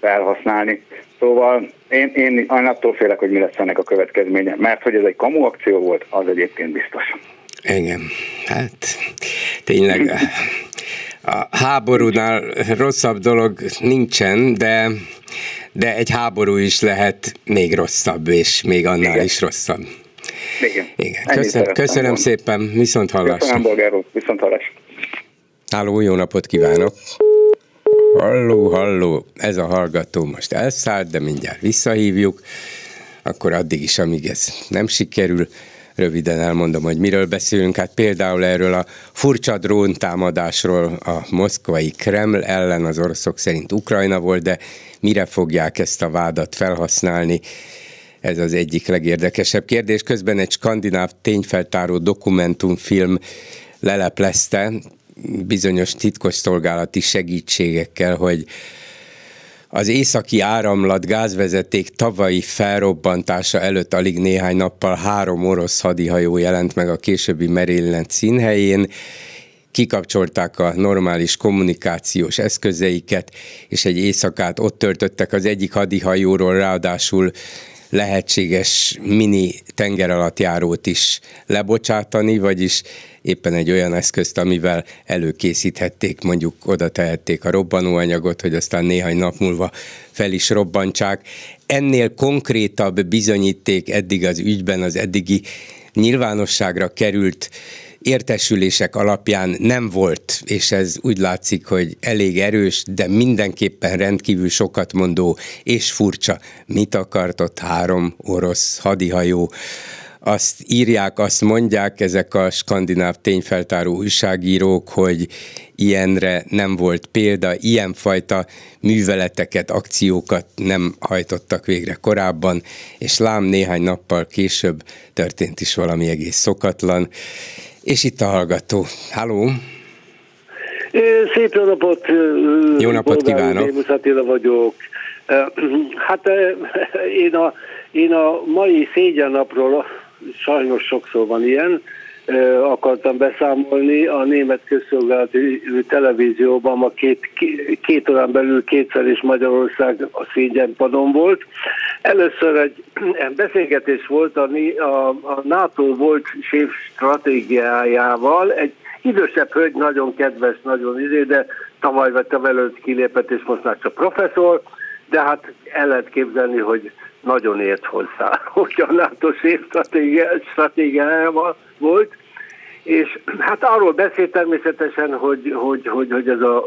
felhasználni. Szóval én, én attól félek, hogy mi lesz ennek a következménye, mert hogy ez egy kamu akció volt, az egyébként biztos. Igen, hát tényleg a háborúnál rosszabb dolog nincsen, de, de egy háború is lehet még rosszabb, és még annál Igen. is rosszabb. Igen. Igen. Köszön, köszönöm szépen, viszont hallásra. Köszönöm, bolgár viszont hallásra. Háló, jó napot kívánok! Halló, halló, ez a hallgató most elszállt, de mindjárt visszahívjuk, akkor addig is, amíg ez nem sikerül, röviden elmondom, hogy miről beszélünk. Hát például erről a furcsa drón támadásról a moszkvai Kreml ellen az oroszok szerint Ukrajna volt, de mire fogják ezt a vádat felhasználni? Ez az egyik legérdekesebb kérdés. Közben egy skandináv tényfeltáró dokumentumfilm leleplezte bizonyos titkosszolgálati segítségekkel, hogy az északi áramlat gázvezeték tavalyi felrobbantása előtt alig néhány nappal három orosz hadihajó jelent meg a későbbi merénylet színhelyén, kikapcsolták a normális kommunikációs eszközeiket, és egy éjszakát ott töltöttek az egyik hadihajóról, ráadásul lehetséges mini tengeralattjárót is lebocsátani, vagyis éppen egy olyan eszközt, amivel előkészíthették, mondjuk oda tehették a robbanóanyagot, hogy aztán néhány nap múlva fel is robbantsák. Ennél konkrétabb bizonyíték eddig az ügyben az eddigi nyilvánosságra került értesülések alapján nem volt, és ez úgy látszik, hogy elég erős, de mindenképpen rendkívül sokat mondó és furcsa. Mit akart ott három orosz hadihajó? azt írják, azt mondják ezek a skandináv tényfeltáró újságírók, hogy ilyenre nem volt példa, ilyenfajta műveleteket, akciókat nem hajtottak végre korábban, és lám néhány nappal később történt is valami egész szokatlan. És itt a hallgató. Halló! Szép jó napot! Jó napot kívánok! Démus Attila vagyok. Hát én a, én a mai szégyennapról sajnos sokszor van ilyen, akartam beszámolni. A német közszolgálati televízióban ma két, két órán belül kétszer is Magyarország a szégyenpadon volt. Először egy *clears throat* beszélgetés volt a, a, a NATO volt séf stratégiájával, egy idősebb hölgy, nagyon kedves, nagyon izé, de tavaly vette előtt kilépett, és most már csak professzor, de hát el lehet képzelni, hogy nagyon ért hozzá, *laughs* hogy a NATO szép volt, és hát arról beszélt természetesen, hogy, hogy, hogy, hogy ez a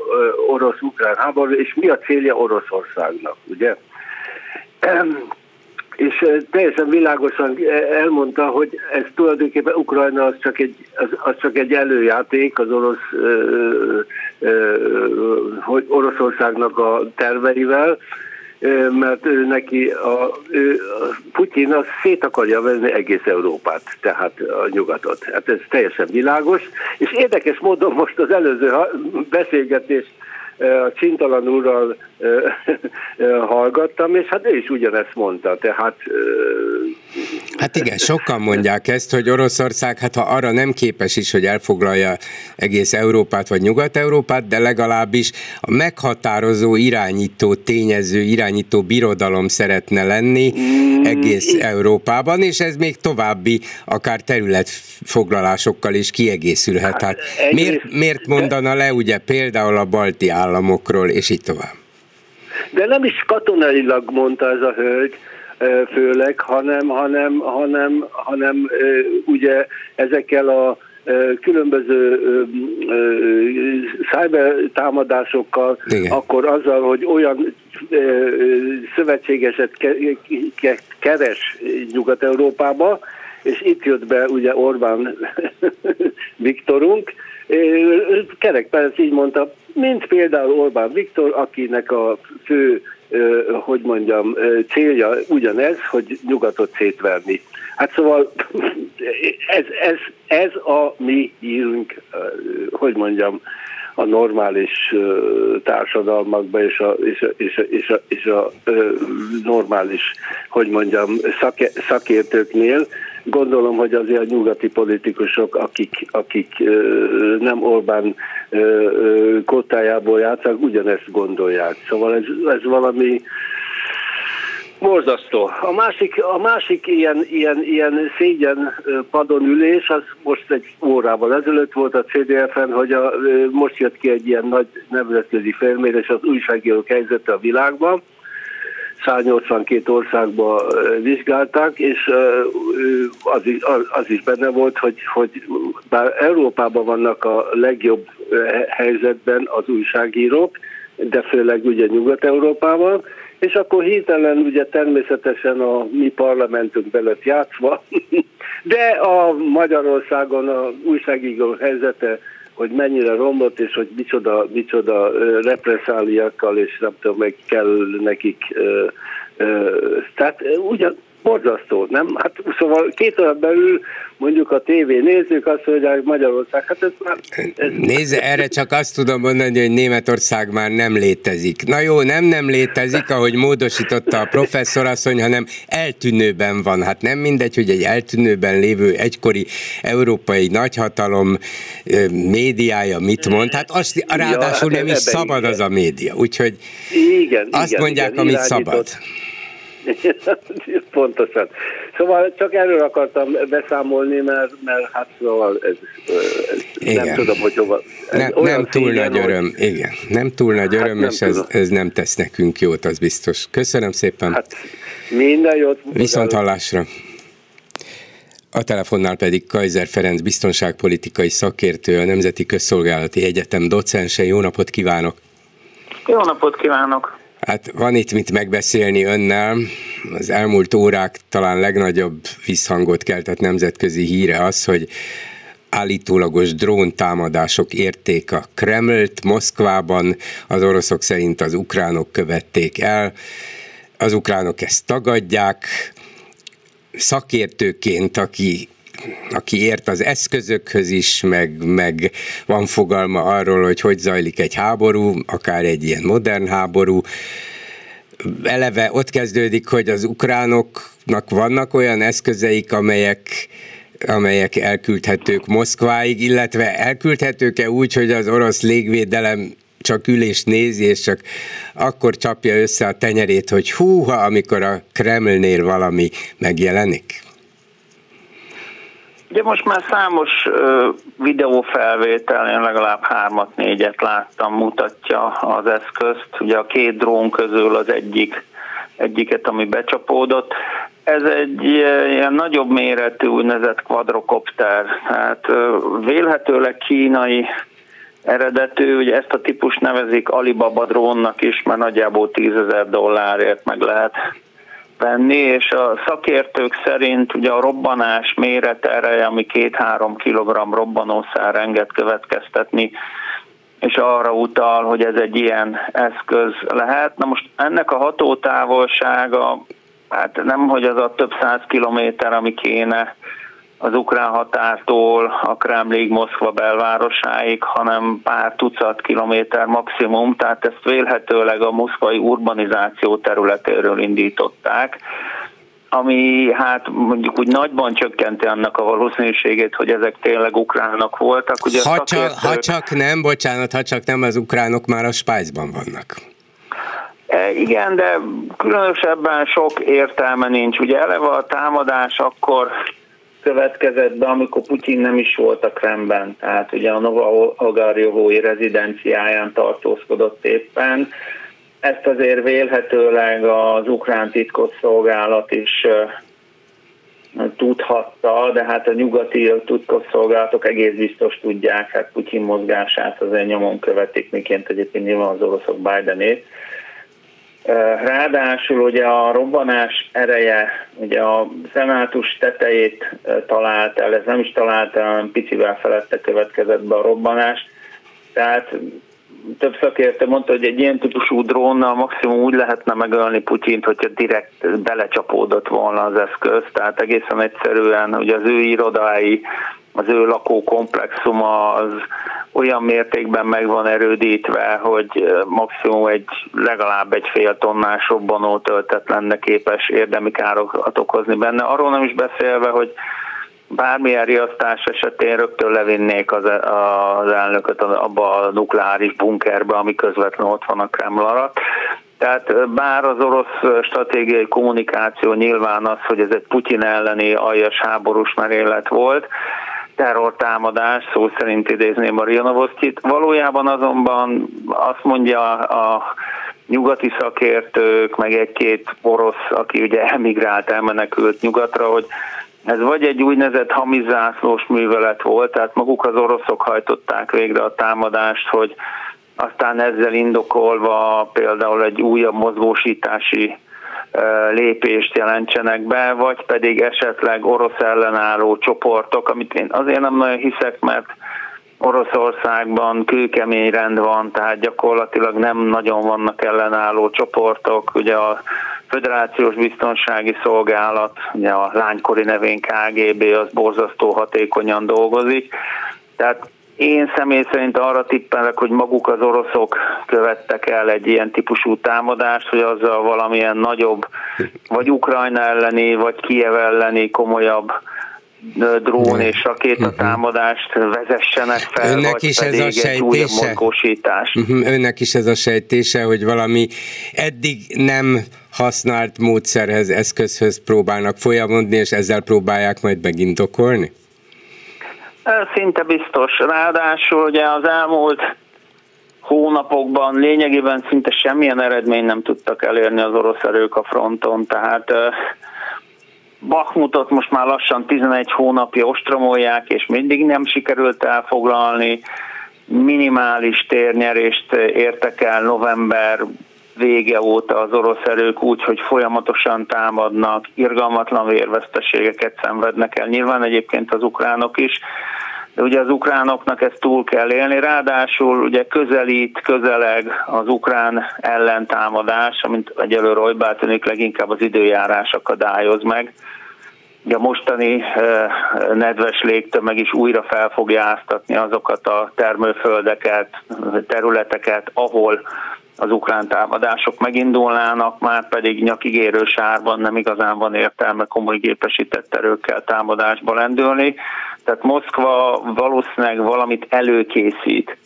orosz-ukrán háború, és mi a célja Oroszországnak, ugye? És teljesen világosan elmondta, hogy ez tulajdonképpen Ukrajna az csak egy, az, az csak egy előjáték az orosz, hogy Oroszországnak a terveivel, mert ő neki a, ő, a Putyin az szét akarja venni egész Európát, tehát a nyugatot. Hát ez teljesen világos, és érdekes módon most az előző beszélgetés a Csintalan úrral hallgattam, és hát ő is ugyanezt mondta, tehát... Hát igen, sokan mondják ezt, hogy Oroszország, hát ha arra nem képes is, hogy elfoglalja egész Európát vagy Nyugat-Európát, de legalábbis a meghatározó irányító tényező, irányító birodalom szeretne lenni mm. egész Európában, és ez még további akár területfoglalásokkal is kiegészülhet. Hát, hát miért, miért mondana le ugye például a balti államokról, és így tovább? De nem is katonailag mondta ez a hölgy, főleg, hanem, hanem, hanem, hanem ugye ezekkel a különböző cyber támadásokkal, Igen. akkor azzal, hogy olyan szövetségeset keres Nyugat-Európába, és itt jött be ugye Orbán *laughs* Viktorunk, Kerek Perec így mondta, mint például Orbán Viktor, akinek a fő hogy mondjam, célja ugyanez, hogy nyugatot szétverni. Hát szóval ez, ez, ez a mi hírünk, hogy mondjam, a normális társadalmakban és a, és a, és a, és a, és a normális, hogy mondjam, szake, szakértőknél. Gondolom, hogy azért a nyugati politikusok, akik, akik nem Orbán kottájából játszanak, ugyanezt gondolják. Szóval ez, ez valami Borzasztó. A másik, a másik ilyen, ilyen, ilyen szégyen padon ülés, az most egy órával ezelőtt volt a CDF-en, hogy a, most jött ki egy ilyen nagy nemzetközi felmérés az újságírók helyzete a világban. 182 országban vizsgálták, és az az is benne volt, hogy, hogy bár Európában vannak a legjobb helyzetben az újságírók, de főleg ugye Nyugat-Európában, és akkor hirtelen ugye természetesen a mi parlamentünk belett játszva, *laughs* de a Magyarországon a újságíró helyzete, hogy mennyire romlott, és hogy micsoda, micsoda represszáliakkal, és nem tudom, meg kell nekik. Tehát ugyan, borzasztó, nem? Hát szóval két óra belül mondjuk a tévé nézők azt mondják, Magyarország, hát ez már... Ez... Nézze, erre csak azt tudom mondani, hogy Németország már nem létezik. Na jó, nem nem létezik, ahogy módosította a professzorasszony, hanem eltűnőben van. Hát nem mindegy, hogy egy eltűnőben lévő egykori európai nagyhatalom médiája mit mond, hát azt ráadásul ja, nem is szabad igen. az a média. Úgyhogy igen, azt igen, mondják, igen, amit irányított. szabad. *laughs* Pontosan. Szóval csak erről akartam beszámolni, mert, mert hát szóval ez, ez nem tudom, hogy hova. Ne, nem túl színen, nagy öröm, hogy... igen. Nem túl nagy hát öröm, hát és ez, ez nem tesz nekünk jót, az biztos. Köszönöm szépen. Hát minden jót. Viszont hallásra. A telefonnál pedig Kaiser Ferenc biztonságpolitikai szakértő, a Nemzeti Közszolgálati Egyetem docense. Jó napot kívánok! Jó napot kívánok! Hát van itt mit megbeszélni önnel. Az elmúlt órák talán legnagyobb visszhangot keltett nemzetközi híre az, hogy állítólagos dróntámadások érték a Kremlt Moszkvában, az oroszok szerint az ukránok követték el, az ukránok ezt tagadják, szakértőként, aki aki ért az eszközökhöz is, meg, meg van fogalma arról, hogy hogy zajlik egy háború, akár egy ilyen modern háború. Eleve ott kezdődik, hogy az ukránoknak vannak olyan eszközeik, amelyek amelyek elküldhetők Moszkváig, illetve elküldhetők-e úgy, hogy az orosz légvédelem csak ül nézi, és csak akkor csapja össze a tenyerét, hogy húha, amikor a Kremlnél valami megjelenik? Ugye most már számos videófelvétel, én legalább hármat, négyet láttam, mutatja az eszközt. Ugye a két drón közül az egyik, egyiket, ami becsapódott. Ez egy ilyen nagyobb méretű úgynevezett quadrocopter, tehát vélhetőleg kínai eredetű, ugye ezt a típus nevezik Alibaba drónnak is, mert nagyjából 10 ezer dollárért meg lehet venni, és a szakértők szerint ugye a robbanás méretereje, ami 2-3 kg robbanószár enged következtetni, és arra utal, hogy ez egy ilyen eszköz lehet. Na most ennek a hatótávolsága, hát nem, hogy az a több száz kilométer, ami kéne az ukrán határtól a Kremlig Moszkva belvárosáig, hanem pár tucat kilométer maximum, tehát ezt vélhetőleg a moszkvai urbanizáció területéről indították. ami hát mondjuk úgy nagyban csökkenti annak a valószínűségét, hogy ezek tényleg ukránok voltak. Ugye ha, csak, ha csak nem, bocsánat, ha csak nem az ukránok már a spájzban vannak. E, igen, de különösebben sok értelme nincs. Ugye eleve a támadás akkor következett be, amikor Putyin nem is volt a Kremben, tehát ugye a Nova Ogarjovói rezidenciáján tartózkodott éppen. Ezt azért vélhetőleg az ukrán titkosszolgálat is tudhatta, de hát a nyugati titkosszolgálatok egész biztos tudják, hát Putyin mozgását azért nyomon követik, miként egyébként nyilván az oroszok Bidenét. Ráadásul ugye a robbanás ereje, ugye a szenátus tetejét talált el, ez nem is talált el, hanem picivel felette következett be a robbanás. Tehát több szakértő mondta, hogy egy ilyen típusú drónnal maximum úgy lehetne megölni Putyint, hogyha direkt belecsapódott volna az eszköz, tehát egészen egyszerűen ugye az ő irodái, az ő lakókomplexuma az olyan mértékben meg van erődítve, hogy maximum egy legalább egy fél tonnás robbanó töltet lenne képes érdemi károkat okozni benne. Arról nem is beszélve, hogy bármilyen riasztás esetén rögtön levinnék az, az elnököt abba a nukleáris bunkerbe, ami közvetlenül ott van a Kreml alatt. Tehát bár az orosz stratégiai kommunikáció nyilván az, hogy ez egy Putyin elleni aljas háborús merélet volt, terrortámadás, szó szerint idézném a Rionovosztit. Valójában azonban azt mondja a nyugati szakértők, meg egy-két orosz, aki ugye emigrált, elmenekült nyugatra, hogy ez vagy egy úgynevezett hamizászlós művelet volt, tehát maguk az oroszok hajtották végre a támadást, hogy aztán ezzel indokolva például egy újabb mozgósítási lépést jelentsenek be, vagy pedig esetleg orosz ellenálló csoportok, amit én azért nem nagyon hiszek, mert Oroszországban kőkemény rend van, tehát gyakorlatilag nem nagyon vannak ellenálló csoportok. Ugye a Föderációs Biztonsági Szolgálat, ugye a lánykori nevén KGB, az borzasztó hatékonyan dolgozik. Tehát én személy szerint arra tippelek, hogy maguk az oroszok követtek el egy ilyen típusú támadást, hogy azzal valamilyen nagyobb, vagy Ukrajna elleni, vagy Kiev elleni komolyabb drón és rakétatámadást vezessenek fel, Önnek vagy is ez a sejtése? Mhm, önnek is ez a sejtése, hogy valami eddig nem használt módszerhez, eszközhöz próbálnak folyamodni, és ezzel próbálják majd megint okolni? Szinte biztos. Ráadásul ugye az elmúlt hónapokban lényegében szinte semmilyen eredmény nem tudtak elérni az orosz erők a fronton, tehát Bakmutot most már lassan 11 hónapja ostromolják, és mindig nem sikerült elfoglalni. Minimális térnyerést értek el november vége óta az orosz erők úgy, hogy folyamatosan támadnak, irgalmatlan vérveszteségeket szenvednek el. Nyilván egyébként az ukránok is, de ugye az ukránoknak ezt túl kell élni, ráadásul ugye közelít, közeleg az ukrán ellentámadás, amint egyelőre olybá tűnik, leginkább az időjárás akadályoz meg. A mostani nedves légtömeg is újra fel fogja áztatni azokat a termőföldeket, területeket, ahol az ukrán támadások megindulnának, már pedig nyakigérő sárban nem igazán van értelme komoly gépesített erőkkel támadásba lendülni. Tehát Moszkva valószínűleg valamit előkészít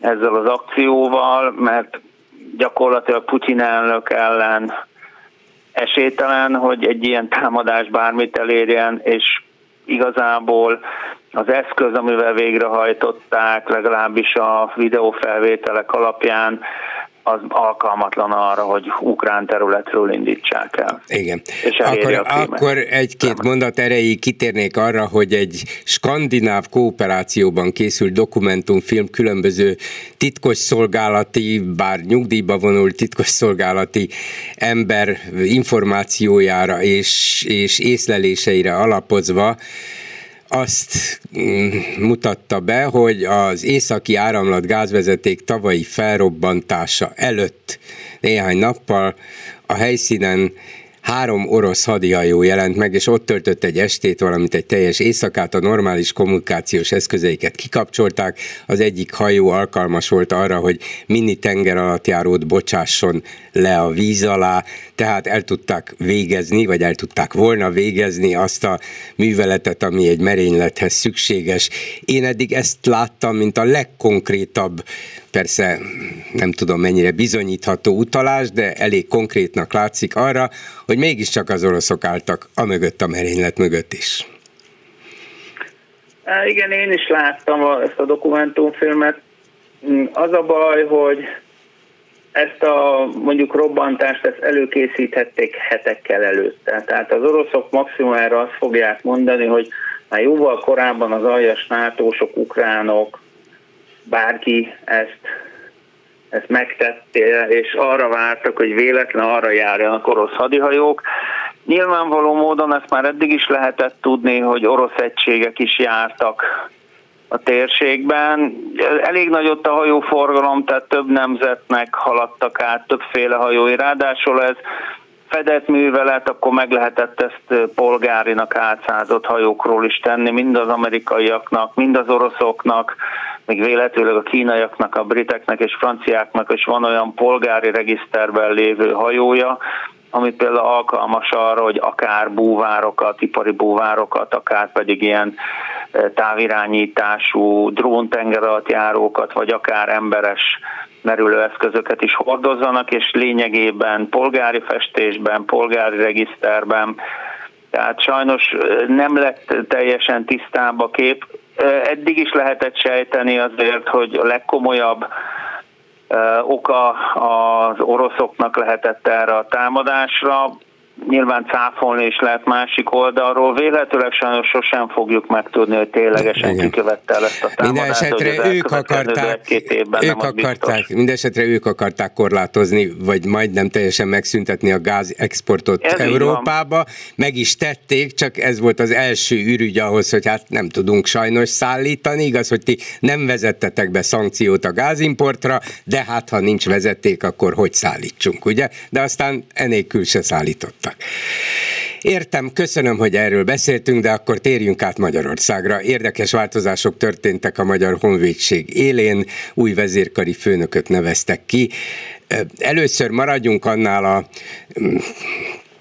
ezzel az akcióval, mert gyakorlatilag Putyin elnök ellen esélytelen, hogy egy ilyen támadás bármit elérjen, és igazából az eszköz, amivel végrehajtották, legalábbis a videófelvételek alapján az alkalmatlan arra, hogy ukrán területről indítsák el. Igen. És akkor, akkor egy-két mondat erejéig kitérnék arra, hogy egy skandináv kooperációban készült dokumentumfilm különböző titkosszolgálati, bár nyugdíjba vonult titkosszolgálati ember információjára és, és észleléseire alapozva azt mm, mutatta be, hogy az északi áramlat gázvezeték tavalyi felrobbantása előtt néhány nappal a helyszínen három orosz hadihajó jelent meg, és ott töltött egy estét, valamint egy teljes éjszakát, a normális kommunikációs eszközeiket kikapcsolták, az egyik hajó alkalmas volt arra, hogy mini tenger alatt járót bocsásson le a víz alá, tehát el tudták végezni, vagy el tudták volna végezni azt a műveletet, ami egy merénylethez szükséges. Én eddig ezt láttam, mint a legkonkrétabb persze nem tudom mennyire bizonyítható utalás, de elég konkrétnak látszik arra, hogy mégiscsak az oroszok álltak a mögött, a merénylet mögött is. Igen, én is láttam ezt a dokumentumfilmet. Mm, az a baj, hogy ezt a mondjuk robbantást ezt előkészíthették hetekkel előtte. Tehát az oroszok maximára azt fogják mondani, hogy már jóval korábban az aljas nátósok, ukránok, bárki ezt, ezt megtette, és arra vártak, hogy véletlen arra járjanak orosz hadihajók. Nyilvánvaló módon ezt már eddig is lehetett tudni, hogy orosz egységek is jártak a térségben. Elég nagy ott a hajóforgalom, tehát több nemzetnek haladtak át, többféle hajói. Ráadásul ez fedett művelet, akkor meg lehetett ezt polgárinak átszázott hajókról is tenni, mind az amerikaiaknak, mind az oroszoknak, még véletőleg a kínaiaknak, a briteknek és franciáknak is van olyan polgári regiszterben lévő hajója, ami például alkalmas arra, hogy akár búvárokat, ipari búvárokat, akár pedig ilyen távirányítású dróntengeralattjárókat, vagy akár emberes merülőeszközöket is hordozzanak, és lényegében polgári festésben, polgári regiszterben, tehát sajnos nem lett teljesen tisztább a kép. Eddig is lehetett sejteni azért, hogy a legkomolyabb oka az oroszoknak lehetett erre a támadásra nyilván cáfolni is lehet másik oldalról. Véletőleg sajnos sosem fogjuk megtudni, hogy ténylegesen kikövette el ezt a támadást. Mindenesetre ők akarták, ők akarták, mindenesetre ők akarták korlátozni, vagy majdnem teljesen megszüntetni a gáz exportot ez Európába. Meg is tették, csak ez volt az első ürügy ahhoz, hogy hát nem tudunk sajnos szállítani. Igaz, hogy ti nem vezettetek be szankciót a gázimportra, de hát ha nincs vezeték, akkor hogy szállítsunk, ugye? De aztán enélkül se szállított hallottak. Értem, köszönöm, hogy erről beszéltünk, de akkor térjünk át Magyarországra. Érdekes változások történtek a Magyar Honvédség élén, új vezérkari főnököt neveztek ki. Először maradjunk annál a mm,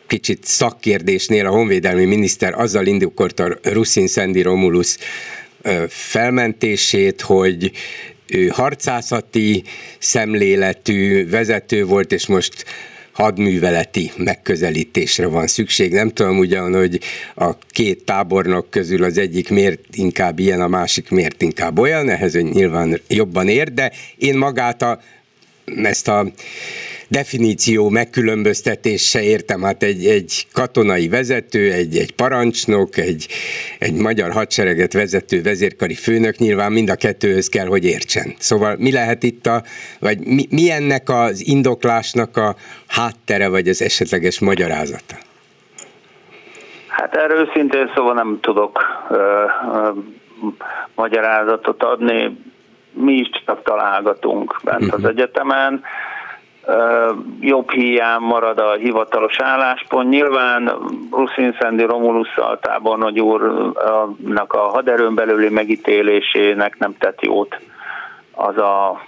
kicsit szakkérdésnél a honvédelmi miniszter azzal indokolta Ruszin Szendi Romulus felmentését, hogy ő harcászati szemléletű vezető volt, és most hadműveleti megközelítésre van szükség. Nem tudom ugyan, hogy a két tábornok közül az egyik miért inkább ilyen, a másik miért inkább olyan, ehhez nyilván jobban ér, de én magát a, ezt a definíció megkülönböztetése értem, hát egy, egy katonai vezető, egy, egy parancsnok, egy, egy magyar hadsereget vezető vezérkari főnök nyilván mind a kettőhöz kell, hogy értsen. Szóval mi lehet itt a, vagy mi, mi ennek az indoklásnak a háttere, vagy az esetleges magyarázata? Hát erről őszintén szóval nem tudok ö, ö, magyarázatot adni. Mi is csak találgatunk bent uh-huh. az mhm. egyetemen jobb hiány marad a hivatalos álláspont. Nyilván Ruszin Szendi Romulusszal tábornagy úrnak a haderőn belüli megítélésének nem tett jót az a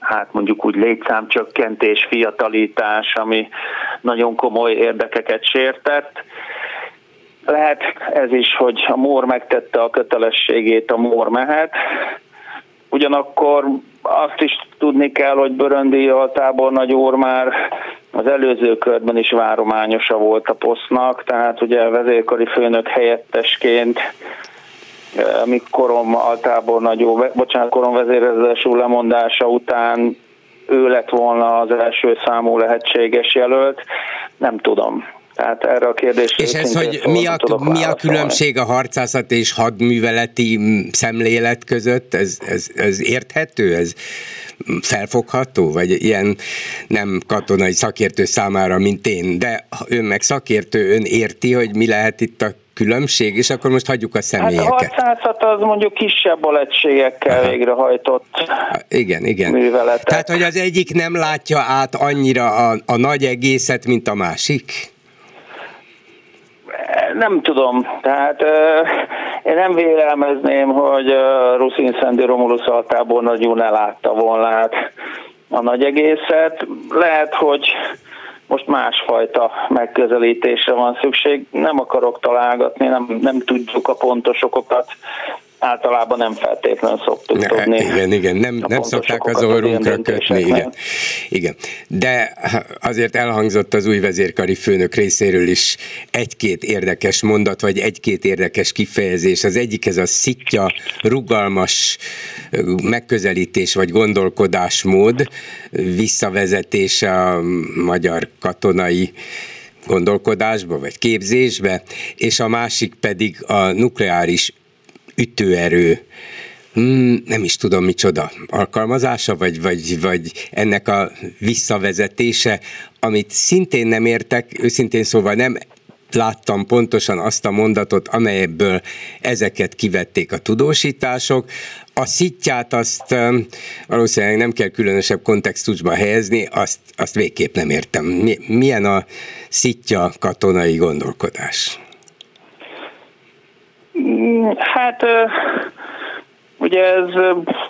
hát mondjuk úgy létszámcsökkentés, fiatalítás, ami nagyon komoly érdekeket sértett. Lehet ez is, hogy a MOR megtette a kötelességét, a MOR mehet, Ugyanakkor azt is tudni kell, hogy Böröndi a tábornagy úr már az előző körben is várományosa volt a posztnak, tehát ugye vezérkari főnök helyettesként korom a tábornagy úr, bocsánat, korom vezérezés lemondása után ő lett volna az első számú lehetséges jelölt, nem tudom. Tehát erre a kérdésre És ez, hogy mi a, mi a különbség a harcászat és hadműveleti szemlélet között, ez, ez, ez érthető, ez felfogható, vagy ilyen nem katonai szakértő számára, mint én, de ön meg szakértő, ön érti, hogy mi lehet itt a különbség, és akkor most hagyjuk a személyeket. Hát a harcászat az mondjuk kisebb alegységekkel Aha. végrehajtott igen, igen. műveletek. Tehát, hogy az egyik nem látja át annyira a, a nagy egészet, mint a másik? Nem tudom, tehát én nem vélelmezném, hogy Ruszin Szendi Romulus altából nagyon elátta volna hát a nagy egészet. Lehet, hogy most másfajta megközelítésre van szükség. Nem akarok találgatni, nem, nem tudjuk a pontos okokat általában nem feltétlenül szoktuk ne, tudni. Igen, igen, nem, nem szokták az orrunkra kötni, igen. igen. De azért elhangzott az új vezérkari főnök részéről is egy-két érdekes mondat, vagy egy-két érdekes kifejezés. Az egyik ez a szitja, rugalmas megközelítés, vagy gondolkodásmód, visszavezetés a magyar katonai gondolkodásba, vagy képzésbe, és a másik pedig a nukleáris ütőerő, hmm, nem is tudom micsoda, alkalmazása, vagy, vagy, vagy ennek a visszavezetése, amit szintén nem értek, őszintén szóval nem láttam pontosan azt a mondatot, amelyből ezeket kivették a tudósítások. A szitját azt valószínűleg nem kell különösebb kontextusba helyezni, azt, azt végképp nem értem. Milyen a szitja katonai gondolkodás? Hát ugye ez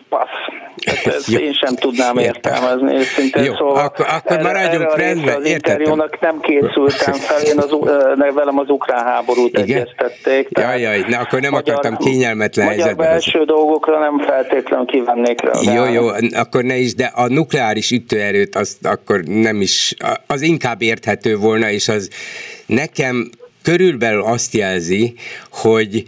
passz. Hát ezt én sem tudnám értelmezni, őszintén Jó, szóval. Akkor, akkor maradjunk rendben, Az interjúnak nem készültem fel, én az, velem az ukrán háborút Igen? egyeztették. Jaj, jaj, ne, akkor nem magyar, akartam kényelmetlen magyar helyzetben. Magyar belső dolgokra nem feltétlenül kívánnék rá. Jó, jó, akkor ne is, de a nukleáris ütőerőt azt akkor nem is, az inkább érthető volna, és az nekem körülbelül azt jelzi, hogy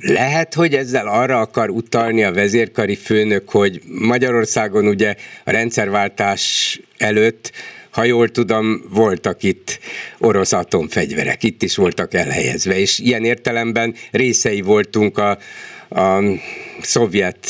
lehet, hogy ezzel arra akar utalni a vezérkari főnök, hogy Magyarországon ugye a rendszerváltás előtt ha jól tudom, voltak itt orosz atomfegyverek, itt is voltak elhelyezve, és ilyen értelemben részei voltunk a, a szovjet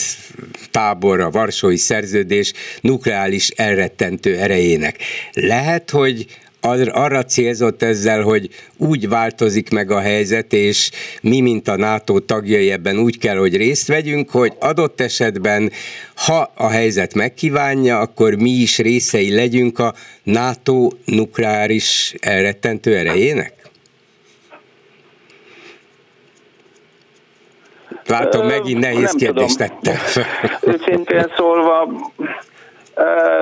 tábor, a Varsói Szerződés nukleális elrettentő erejének. Lehet, hogy arra célzott ezzel, hogy úgy változik meg a helyzet, és mi, mint a NATO tagjai ebben úgy kell, hogy részt vegyünk, hogy adott esetben, ha a helyzet megkívánja, akkor mi is részei legyünk a NATO nukleáris elrettentő erejének? Látom, megint nehéz kérdést tettem. Őszintén szólva,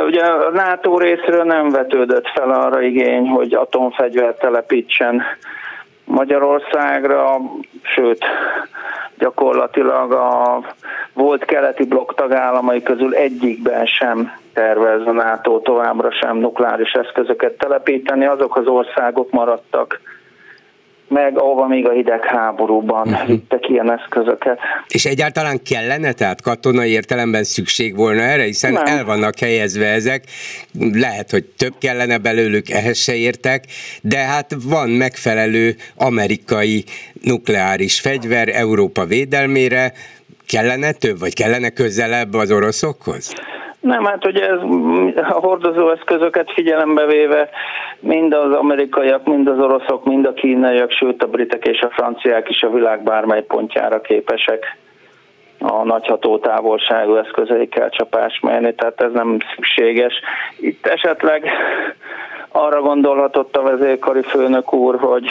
Ugye a NATO részről nem vetődött fel arra igény, hogy atomfegyvert telepítsen Magyarországra, sőt, gyakorlatilag a volt keleti blokk tagállamai közül egyikben sem tervez a NATO továbbra sem nukleáris eszközöket telepíteni. Azok az országok maradtak meg ahova még a hidegháborúban uh-huh. vittek ilyen eszközöket. És egyáltalán kellene, tehát katonai értelemben szükség volna erre, hiszen Nem. el vannak helyezve ezek, lehet, hogy több kellene belőlük, ehhez se értek, de hát van megfelelő amerikai nukleáris fegyver Európa védelmére, kellene több, vagy kellene közelebb az oroszokhoz? Nem, hát ugye ez a hordozó eszközöket figyelembe véve mind az amerikaiak, mind az oroszok, mind a kínaiak, sőt a britek és a franciák is a világ bármely pontjára képesek a nagyható távolságú eszközeikkel csapás mérni, tehát ez nem szükséges. Itt esetleg arra gondolhatott a vezérkari főnök úr, hogy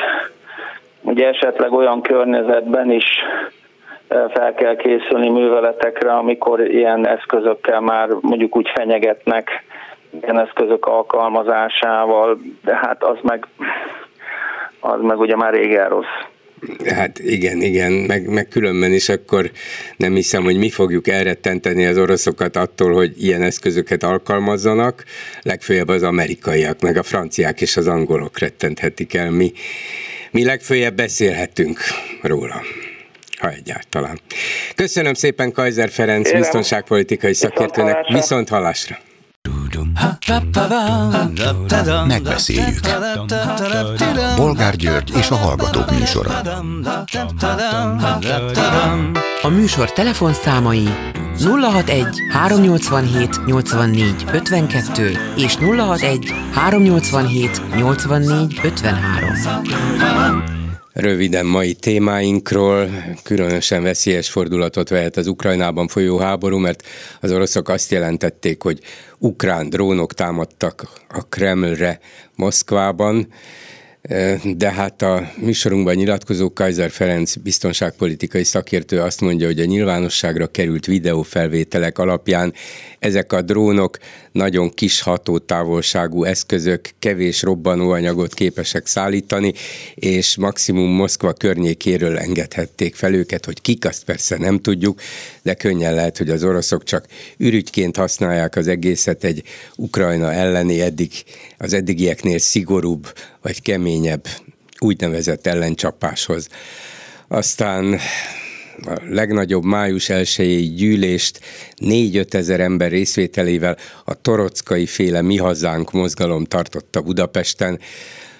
ugye esetleg olyan környezetben is fel kell készülni műveletekre, amikor ilyen eszközökkel már mondjuk úgy fenyegetnek, ilyen eszközök alkalmazásával, de hát az meg, az meg ugye már régen rossz. Hát igen, igen, meg, meg különben is akkor nem hiszem, hogy mi fogjuk elrettenteni az oroszokat attól, hogy ilyen eszközöket alkalmazzanak, legfőjebb az amerikaiak, meg a franciák és az angolok rettenthetik el, mi, mi legfőjebb beszélhetünk róla ha egyáltalán. Köszönöm szépen Kaiser Ferenc, Kérem. biztonságpolitikai szakértőnek, viszont halásra. Megbeszéljük. Bolgár György és a Hallgatók műsora. A műsor telefonszámai 061 387 84 52 és 061 387 84 53. Röviden mai témáinkról különösen veszélyes fordulatot vehet az Ukrajnában folyó háború, mert az oroszok azt jelentették, hogy ukrán drónok támadtak a Kremlre Moszkvában. De hát a műsorunkban nyilatkozó Kaiser Ferenc biztonságpolitikai szakértő azt mondja, hogy a nyilvánosságra került videófelvételek alapján ezek a drónok nagyon kis hatótávolságú eszközök, kevés robbanóanyagot képesek szállítani, és maximum Moszkva környékéről engedhették fel őket, hogy kik, azt persze nem tudjuk, de könnyen lehet, hogy az oroszok csak ürügyként használják az egészet egy Ukrajna elleni eddig, az eddigieknél szigorúbb vagy keményebb úgynevezett ellencsapáshoz. Aztán a legnagyobb május 1 gyűlést 4-5 ezer ember részvételével a torockai féle Mi Hazánk mozgalom tartotta Budapesten,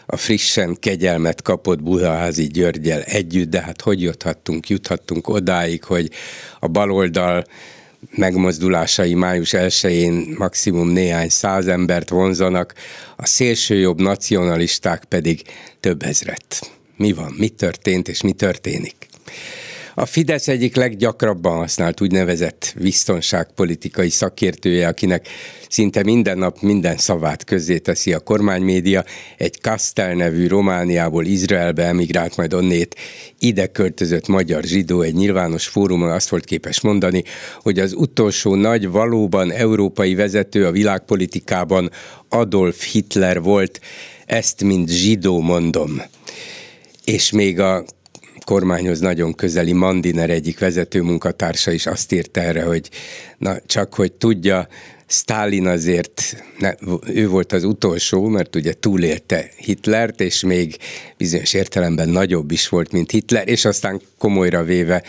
a frissen kegyelmet kapott Budaházi Györgyel együtt, de hát hogy juthattunk, juthattunk odáig, hogy a baloldal megmozdulásai május 1-én maximum néhány száz embert vonzanak, a szélsőjobb nacionalisták pedig több ezret. Mi van, mi történt és mi történik? A Fidesz egyik leggyakrabban használt úgynevezett biztonságpolitikai szakértője, akinek szinte minden nap minden szavát közzéteszi a kormánymédia, egy Kastel nevű Romániából Izraelbe emigrált, majd onnét ide költözött magyar zsidó egy nyilvános fórumon. Azt volt képes mondani, hogy az utolsó nagy valóban európai vezető a világpolitikában Adolf Hitler volt, ezt mint zsidó mondom. És még a kormányhoz nagyon közeli Mandiner egyik vezető munkatársa is azt írta erre, hogy na, csak hogy tudja, Stalin azért, ne, ő volt az utolsó, mert ugye túlélte Hitlert, és még bizonyos értelemben nagyobb is volt, mint Hitler, és aztán komolyra véve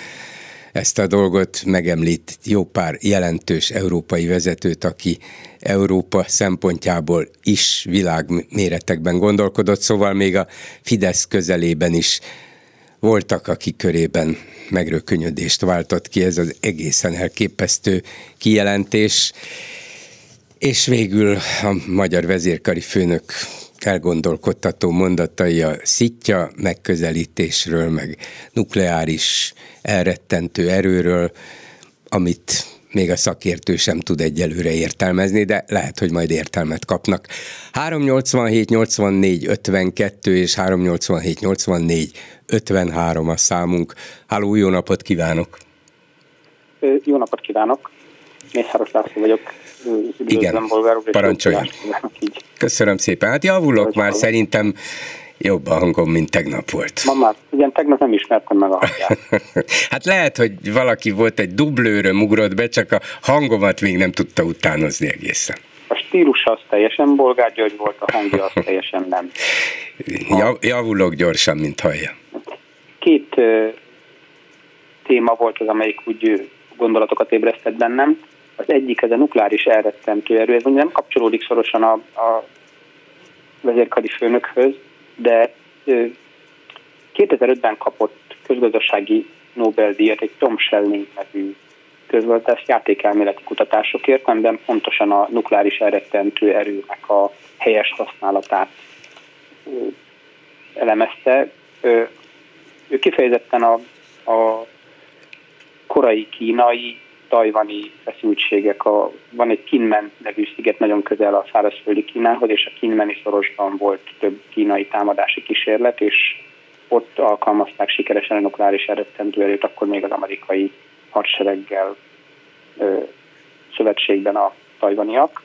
ezt a dolgot megemlít jó pár jelentős európai vezetőt, aki Európa szempontjából is világméretekben gondolkodott, szóval még a Fidesz közelében is voltak, akik körében megrökönyödést váltott ki ez az egészen elképesztő kijelentés, és végül a magyar vezérkari főnök elgondolkodtató mondatai a szitja megközelítésről, meg nukleáris elrettentő erőről, amit még a szakértő sem tud egyelőre értelmezni, de lehet, hogy majd értelmet kapnak. 387 84 52 és 387 84 53 a számunk. Háló, jó napot kívánok! Jó napot kívánok! Mészáros László vagyok. Igen, parancsoljon. Köszönöm szépen. Hát javulok már, szerintem jobb a hangom, mint tegnap volt. Ma már, igen, tegnap nem ismertem meg a hangját. *laughs* hát lehet, hogy valaki volt egy dublőröm ugrott be, csak a hangomat még nem tudta utánozni egészen. A stílusa az teljesen Bolgár György volt, a hangja az teljesen nem. A... Javulok gyorsan, mint hallja. Két uh, téma volt az, amelyik úgy gondolatokat ébresztett bennem. Az egyik ez a nukleáris elrettentő erő, ez nem kapcsolódik szorosan a, a vezérkari főnökhöz, de 2005-ben kapott közgazdasági Nobel-díjat egy Tom Schelling nevű közgazdász játékelméleti kutatásokért, amiben pontosan a nukleáris elrettentő erőnek a helyes használatát elemezte. Ő kifejezetten a, a korai kínai tajvani feszültségek. A, van egy Kinmen nevű sziget nagyon közel a szárazföldi Kínához, és a Kinmeni szorosban volt több kínai támadási kísérlet, és ott alkalmazták sikeresen a nukleáris eredetendő erőt, akkor még az amerikai hadsereggel ö, szövetségben a tajvaniak.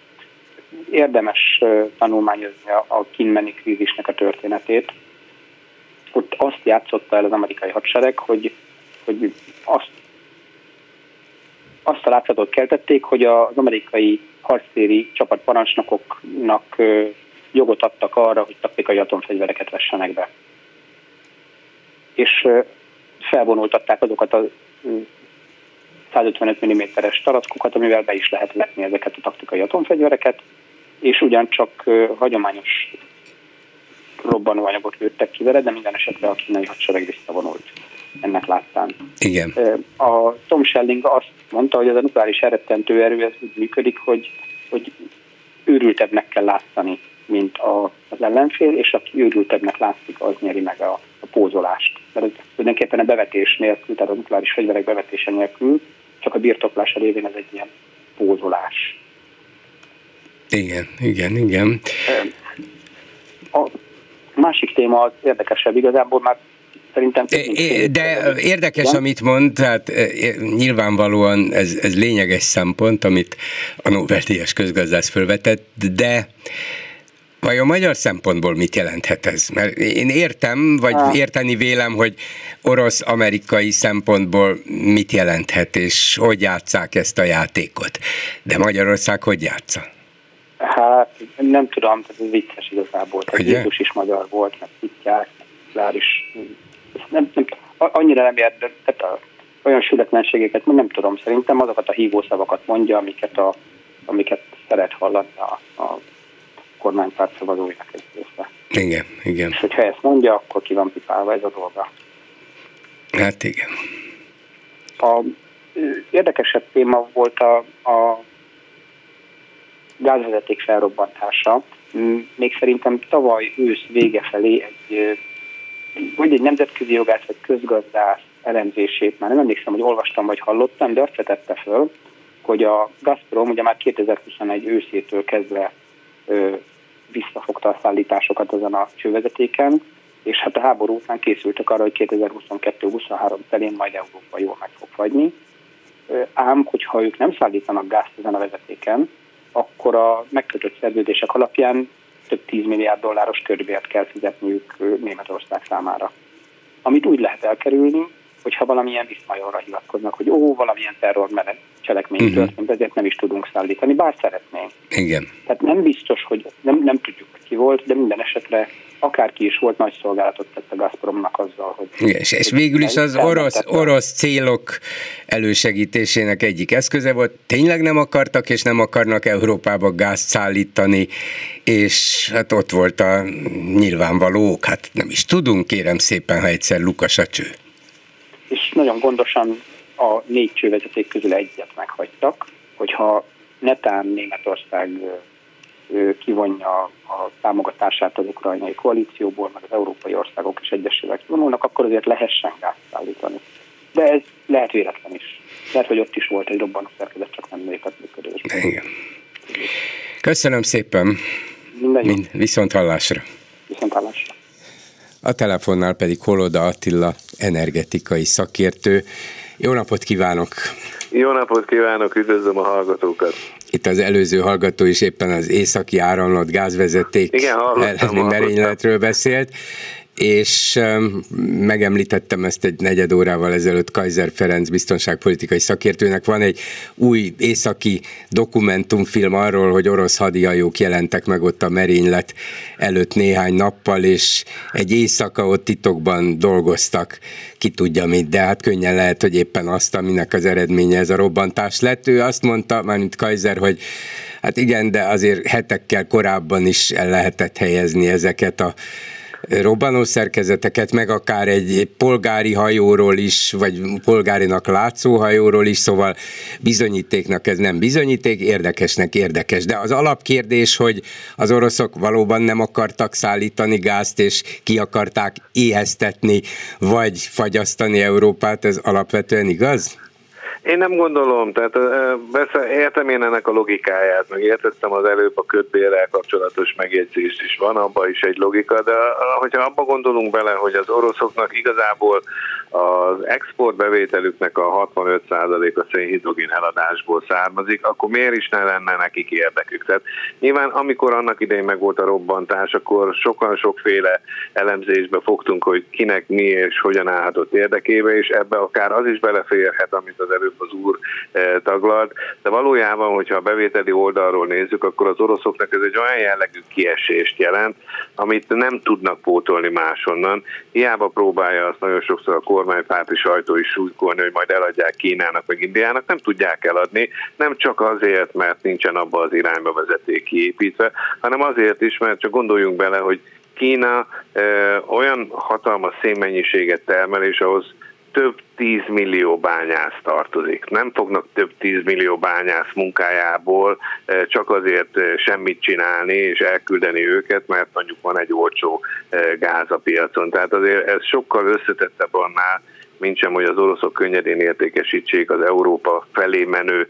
Érdemes ö, tanulmányozni a, a Kinmeni krízisnek a történetét. Ott azt játszotta el az amerikai hadsereg, hogy, hogy azt azt a látszatot keltették, hogy az amerikai harctéri csapatparancsnokoknak jogot adtak arra, hogy taktikai atomfegyvereket vessenek be. És felvonultatták azokat a 155 mm-es tarackokat, amivel be is lehet vetni ezeket a taktikai atomfegyvereket, és ugyancsak hagyományos robbanóanyagot lőttek ki vele, de minden esetre a kínai hadsereg visszavonult ennek láttán. Igen. A Tom Schelling azt mondta, hogy ez a nukleáris eredtentő erő ez úgy működik, hogy, hogy őrültebbnek kell látszani, mint a, az ellenfél, és aki őrültebbnek látszik, az nyeri meg a, a pózolást. Mert ez tulajdonképpen a bevetés nélkül, tehát a nukleáris fegyverek bevetése nélkül, csak a birtoklása révén ez egy ilyen pózolás. Igen, igen, igen. A másik másik téma az érdekesebb igazából, már szerintem... De érdekes, igen? amit mond, tehát nyilvánvalóan ez, ez lényeges szempont, amit a Nobel-díjas közgazdász felvetett, de Vajon magyar szempontból mit jelenthet ez? Mert én értem, vagy ah. érteni vélem, hogy orosz-amerikai szempontból mit jelenthet, és hogy játszák ezt a játékot. De Magyarország hogy játsza? Hát nem tudom, ez vicces igazából. Tehát Jézus is magyar volt, meg Pittyák, Lár is. Nem, nem, annyira nem ért, tehát olyan sületlenségeket nem tudom, szerintem azokat a hívószavakat mondja, amiket, a, amiket szeret hallani a, a kormánypárt szavazóinak egy része. Igen, igen. És hogyha ezt mondja, akkor ki van pipálva ez a dolga. Hát igen. A érdekesebb téma volt a, a gázvezeték felrobbantása. Még szerintem tavaly ősz vége felé egy, vagy egy nemzetközi jogász, vagy közgazdász elemzését, már nem emlékszem, hogy olvastam vagy hallottam, de azt vetette föl, hogy a Gazprom ugye már 2021 őszétől kezdve visszafogta a szállításokat ezen a csővezetéken, és hát a háború után készültek arra, hogy 2022-23 felén majd Európa jól meg fog fagyni. Ám, hogyha ők nem szállítanak gázt ezen a vezetéken, akkor a megkötött szerződések alapján több 10 milliárd dolláros körbért kell fizetniük Németország számára. Amit úgy lehet elkerülni, hogyha valamilyen viszmajorra hivatkoznak, hogy ó, valamilyen terror cselekmény uh-huh. történt, ezért nem is tudunk szállítani, bár szeretnénk. Igen. Tehát nem biztos, hogy nem, nem tudjuk, ki volt, de minden esetre akárki is volt, nagy szolgálatot tett a Gazpromnak azzal, hogy... Igen, és, és végül is az orosz, orosz célok elősegítésének egyik eszköze volt, tényleg nem akartak és nem akarnak Európába gázt szállítani, és hát ott volt a nyilvánvaló hát nem is tudunk, kérem szépen, ha egyszer lukas a cső és nagyon gondosan a négy csővezeték közül egyet meghagytak, hogyha netán Németország kivonja a támogatását az ukrajnai koalícióból, meg az európai országok és egyesével kivonulnak, akkor azért lehessen gázt szállítani. De ez lehet véletlen is. Lehet, hogy ott is volt egy robbanó szerkezet, csak nem lépett működésbe. Igen. Köszönöm szépen. Minden Mind, viszont hallásra. Viszont hallásra. A telefonnál pedig Holoda Attila, energetikai szakértő. Jó napot kívánok! Jó napot kívánok, üdvözlöm a hallgatókat! Itt az előző hallgató is éppen az északi áramlat gázvezeték Igen, merényletről beszélt és megemlítettem ezt egy negyed órával ezelőtt Kaiser Ferenc biztonságpolitikai szakértőnek. Van egy új északi dokumentumfilm arról, hogy orosz hadihajók jelentek meg ott a merénylet előtt néhány nappal, és egy éjszaka ott titokban dolgoztak, ki tudja mit, de hát könnyen lehet, hogy éppen azt, aminek az eredménye ez a robbantás lett. Ő azt mondta, mármint Kaiser, hogy hát igen, de azért hetekkel korábban is el lehetett helyezni ezeket a robbanó szerkezeteket, meg akár egy polgári hajóról is, vagy polgárinak látszó hajóról is, szóval bizonyítéknak ez nem bizonyíték, érdekesnek érdekes. De az alapkérdés, hogy az oroszok valóban nem akartak szállítani gázt, és ki akarták éheztetni, vagy fagyasztani Európát, ez alapvetően igaz? Én nem gondolom, tehát persze értem én ennek a logikáját, meg értettem az előbb a kötbérrel kapcsolatos megjegyzést is van, abban is egy logika, de hogyha abba gondolunk bele, hogy az oroszoknak igazából az exportbevételüknek a 65%-a szénhidrogén eladásból származik, akkor miért is ne lenne nekik érdekük? Tehát nyilván amikor annak idején meg volt a robbantás, akkor sokan sokféle elemzésbe fogtunk, hogy kinek mi és hogyan állhatott érdekébe, és ebbe akár az is beleférhet, amit az előbb az úr eh, taglalt, de valójában, hogyha a bevételi oldalról nézzük, akkor az oroszoknak ez egy olyan jellegű kiesést jelent, amit nem tudnak pótolni máshonnan. Hiába próbálja azt nagyon sokszor a kormánypárti sajtó is súlykolni, hogy majd eladják Kínának vagy Indiának, nem tudják eladni, nem csak azért, mert nincsen abba az irányba vezeték kiépítve, hanem azért is, mert csak gondoljunk bele, hogy Kína ö, olyan hatalmas szénmennyiséget termel, és ahhoz több tízmillió bányász tartozik. Nem fognak több tízmillió bányász munkájából csak azért semmit csinálni és elküldeni őket, mert mondjuk van egy olcsó gáz a piacon. Tehát azért ez sokkal összetettebb annál, mint sem, hogy az oroszok könnyedén értékesítsék az Európa felé menő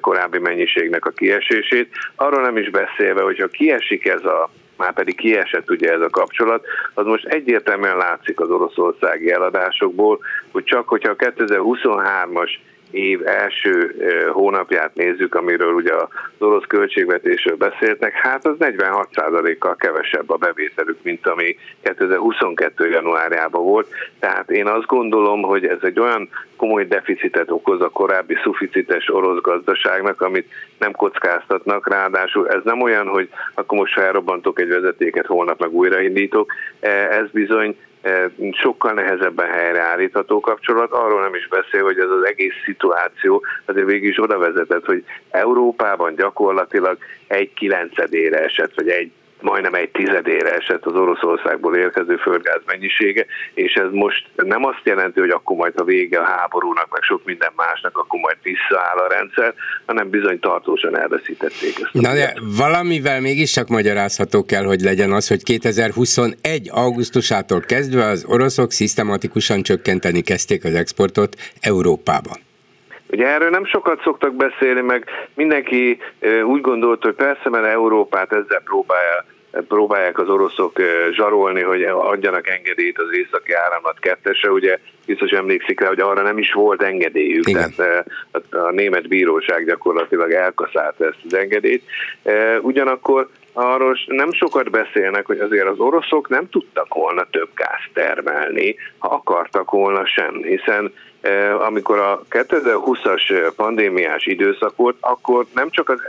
korábbi mennyiségnek a kiesését. Arról nem is beszélve, hogyha kiesik ez a már pedig kiesett ugye ez a kapcsolat, az most egyértelműen látszik az oroszországi eladásokból, hogy csak hogyha a 2023-as év első hónapját nézzük, amiről ugye az orosz költségvetésről beszéltek, hát az 46%-kal kevesebb a bevételük, mint ami 2022. januárjában volt. Tehát én azt gondolom, hogy ez egy olyan komoly deficitet okoz a korábbi szuficites orosz gazdaságnak, amit nem kockáztatnak, ráadásul ez nem olyan, hogy akkor most felrobbantok egy vezetéket, holnap meg újraindítok, ez bizony sokkal nehezebben helyreállítható kapcsolat, arról nem is beszél, hogy ez az egész szituáció azért végig is oda vezetett, hogy Európában gyakorlatilag egy kilencedére esett, vagy egy majdnem egy tizedére esett az Oroszországból érkező földgáz mennyisége, és ez most nem azt jelenti, hogy akkor majd a vége a háborúnak, meg sok minden másnak, akkor majd visszaáll a rendszer, hanem bizony tartósan elveszítették ezt. Na de valamivel mégiscsak magyarázható kell, hogy legyen az, hogy 2021. augusztusától kezdve az oroszok szisztematikusan csökkenteni kezdték az exportot Európában. Ugye erről nem sokat szoktak beszélni, meg mindenki úgy gondolt, hogy persze, mert Európát ezzel próbálja próbálják az oroszok zsarolni, hogy adjanak engedélyt az északi áramlat kettesre, ugye biztos emlékszik rá, hogy arra nem is volt engedélyük, Igen. tehát a német bíróság gyakorlatilag elkaszálta ezt az engedélyt. Ugyanakkor arról nem sokat beszélnek, hogy azért az oroszok nem tudtak volna több gáz termelni, ha akartak volna sem, hiszen amikor a 2020-as pandémiás időszak volt, akkor nem csak az,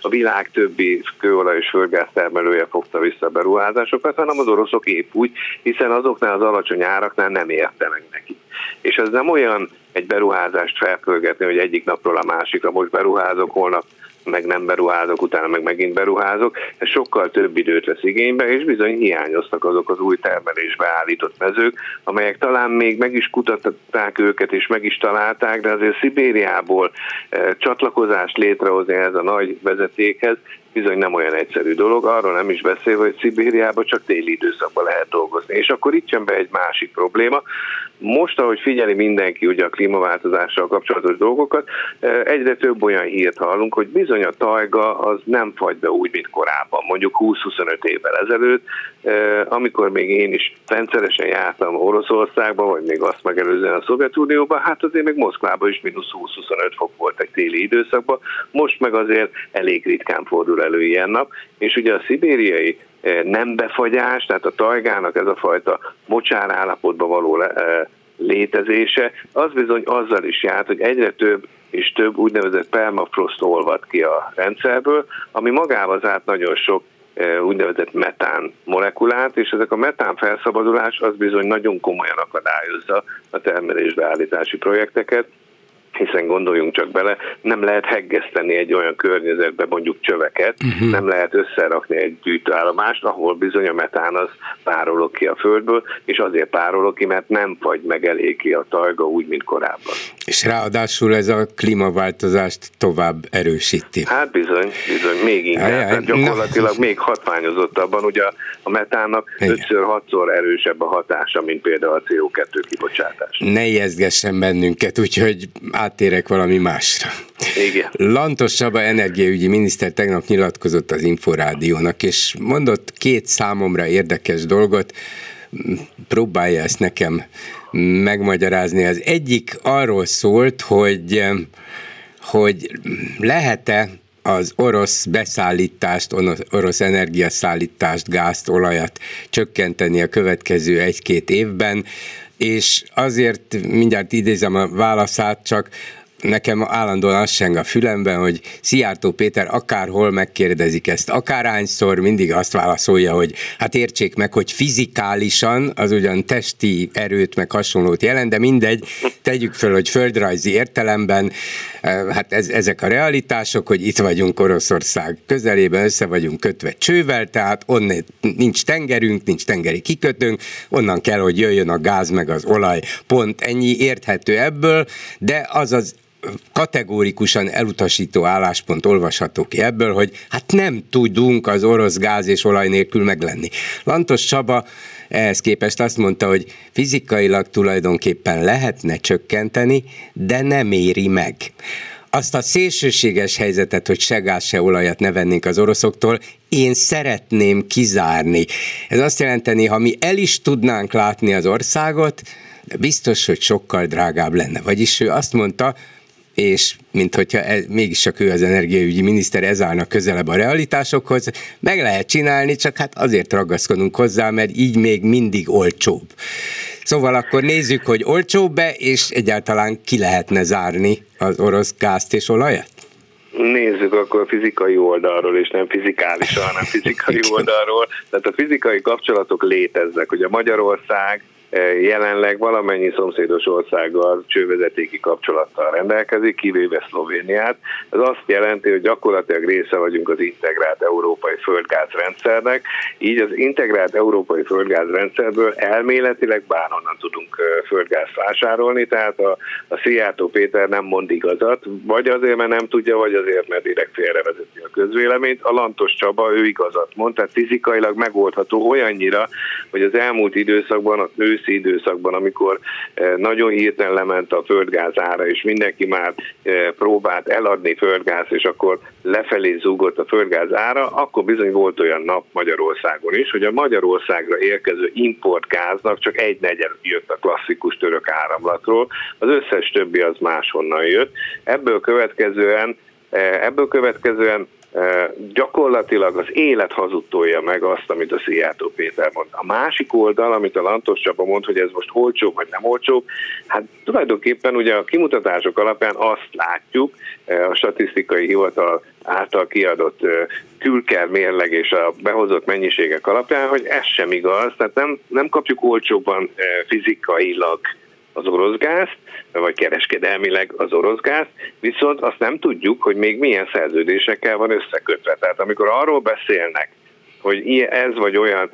a világ többi kőolaj és földgáz termelője fogta vissza a beruházásokat, hanem az oroszok épp úgy, hiszen azoknál az alacsony áraknál nem érte neki. És ez nem olyan egy beruházást felpörgetni, hogy egyik napról a másikra most beruházok, holnap meg nem beruházok, utána meg megint beruházok, ez sokkal több időt vesz igénybe, és bizony hiányoztak azok az új termelésbe állított mezők, amelyek talán még meg is kutatták őket, és meg is találták, de azért Szibériából eh, csatlakozást létrehozni ez a nagy vezetékhez, bizony nem olyan egyszerű dolog, arról nem is beszél, hogy Szibériában csak téli időszakban lehet dolgozni. És akkor itt jön be egy másik probléma. Most, ahogy figyeli mindenki ugye a klímaváltozással kapcsolatos dolgokat, egyre több olyan hírt hallunk, hogy bizony a tajga az nem fagy be úgy, mint korábban, mondjuk 20-25 évvel ezelőtt, amikor még én is rendszeresen jártam Oroszországba, vagy még azt megelőzően a Szovjetunióban, hát azért még Moszkvában is mínusz 20-25 fok volt egy téli időszakban, most meg azért elég ritkán fordul elő ilyen nap, és ugye a szibériai eh, nem befagyás, tehát a tajgának ez a fajta mocsár állapotban való eh, létezése, az bizony azzal is járt, hogy egyre több és több úgynevezett permafrost olvad ki a rendszerből, ami magával zárt nagyon sok eh, úgynevezett metán molekulát, és ezek a metán felszabadulás az bizony nagyon komolyan akadályozza a termelésbeállítási projekteket, hiszen gondoljunk csak bele, nem lehet heggeszteni egy olyan környezetbe mondjuk csöveket, uh-huh. nem lehet összerakni egy gyűjtőállomást, ahol bizony a metán az párolog ki a földből, és azért párolog ki, mert nem fagy meg elég ki a tajga úgy, mint korábban. És ráadásul ez a klímaváltozást tovább erősíti. Hát bizony, bizony, még inkább. Ajaj, gyakorlatilag na. még hatványozottabban, ugye a metának 5-6-szor erősebb a hatása, mint például a CO2 kibocsátás. Ne ijesztgessen bennünket, úgyhogy áttérek valami másra. Igen. Lantos Csaba energiaügyi miniszter tegnap nyilatkozott az Inforádiónak, és mondott két számomra érdekes dolgot, próbálja ezt nekem megmagyarázni. Az egyik arról szólt, hogy, hogy lehet-e az orosz beszállítást, orosz energiaszállítást, gázt, olajat csökkenteni a következő egy-két évben, és azért mindjárt idézem a válaszát, csak nekem állandóan az seng a fülemben, hogy Szijjártó Péter akárhol megkérdezik ezt, akárhányszor mindig azt válaszolja, hogy hát értsék meg, hogy fizikálisan az ugyan testi erőt meg hasonlót jelent, de mindegy, tegyük föl, hogy földrajzi értelemben, hát ez, ezek a realitások, hogy itt vagyunk Oroszország közelében, össze vagyunk kötve csővel, tehát onnan nincs tengerünk, nincs tengeri kikötőnk, onnan kell, hogy jöjjön a gáz meg az olaj, pont ennyi érthető ebből, de az az kategórikusan elutasító álláspont olvasható ki ebből, hogy hát nem tudunk az orosz gáz és olaj nélkül meglenni. Lantos Csaba ehhez képest azt mondta, hogy fizikailag tulajdonképpen lehetne csökkenteni, de nem éri meg. azt a szélsőséges helyzetet, hogy se gáz, se olajat ne vennénk az oroszoktól, én szeretném kizárni. Ez azt jelenteni, ha mi el is tudnánk látni az országot, de biztos, hogy sokkal drágább lenne. Vagyis ő azt mondta, és mint hogyha ez, mégis csak ő az energiaügyi miniszter, ez állna közelebb a realitásokhoz, meg lehet csinálni, csak hát azért ragaszkodunk hozzá, mert így még mindig olcsóbb. Szóval akkor nézzük, hogy olcsóbb-e, és egyáltalán ki lehetne zárni az orosz gázt és olajat? Nézzük akkor a fizikai oldalról, és nem fizikálisan, hanem fizikai *laughs* oldalról. Tehát a fizikai kapcsolatok léteznek. Ugye Magyarország jelenleg valamennyi szomszédos országgal csővezetéki kapcsolattal rendelkezik, kivéve Szlovéniát. Ez azt jelenti, hogy gyakorlatilag része vagyunk az integrált európai földgázrendszernek, így az integrált európai földgázrendszerből elméletileg bárhonnan tudunk földgázt vásárolni, tehát a, a Szijjártó Péter nem mond igazat, vagy azért, mert nem tudja, vagy azért, mert direkt félrevezeti a közvéleményt. A Lantos Csaba, ő igazat mond, tehát fizikailag megoldható olyannyira, hogy az elmúlt időszakban a nősz őszi időszakban, amikor eh, nagyon hirtelen lement a földgáz ára, és mindenki már eh, próbált eladni földgáz, és akkor lefelé zúgott a földgáz ára, akkor bizony volt olyan nap Magyarországon is, hogy a Magyarországra érkező importgáznak csak egy negyed jött a klasszikus török áramlatról, az összes többi az máshonnan jött. Ebből következően eh, Ebből következően gyakorlatilag az élet hazudtolja meg azt, amit a Szijjártó Péter mond. A másik oldal, amit a Lantos Csaba mond, hogy ez most olcsóbb vagy nem olcsóbb, hát tulajdonképpen ugye a kimutatások alapján azt látjuk, a statisztikai hivatal által kiadott külker mérleg és a behozott mennyiségek alapján, hogy ez sem igaz, tehát nem, nem kapjuk olcsóbban fizikailag az orosz gázt, vagy kereskedelmileg az orosz gáz, viszont azt nem tudjuk, hogy még milyen szerződésekkel van összekötve. Tehát amikor arról beszélnek, hogy ez vagy olyan,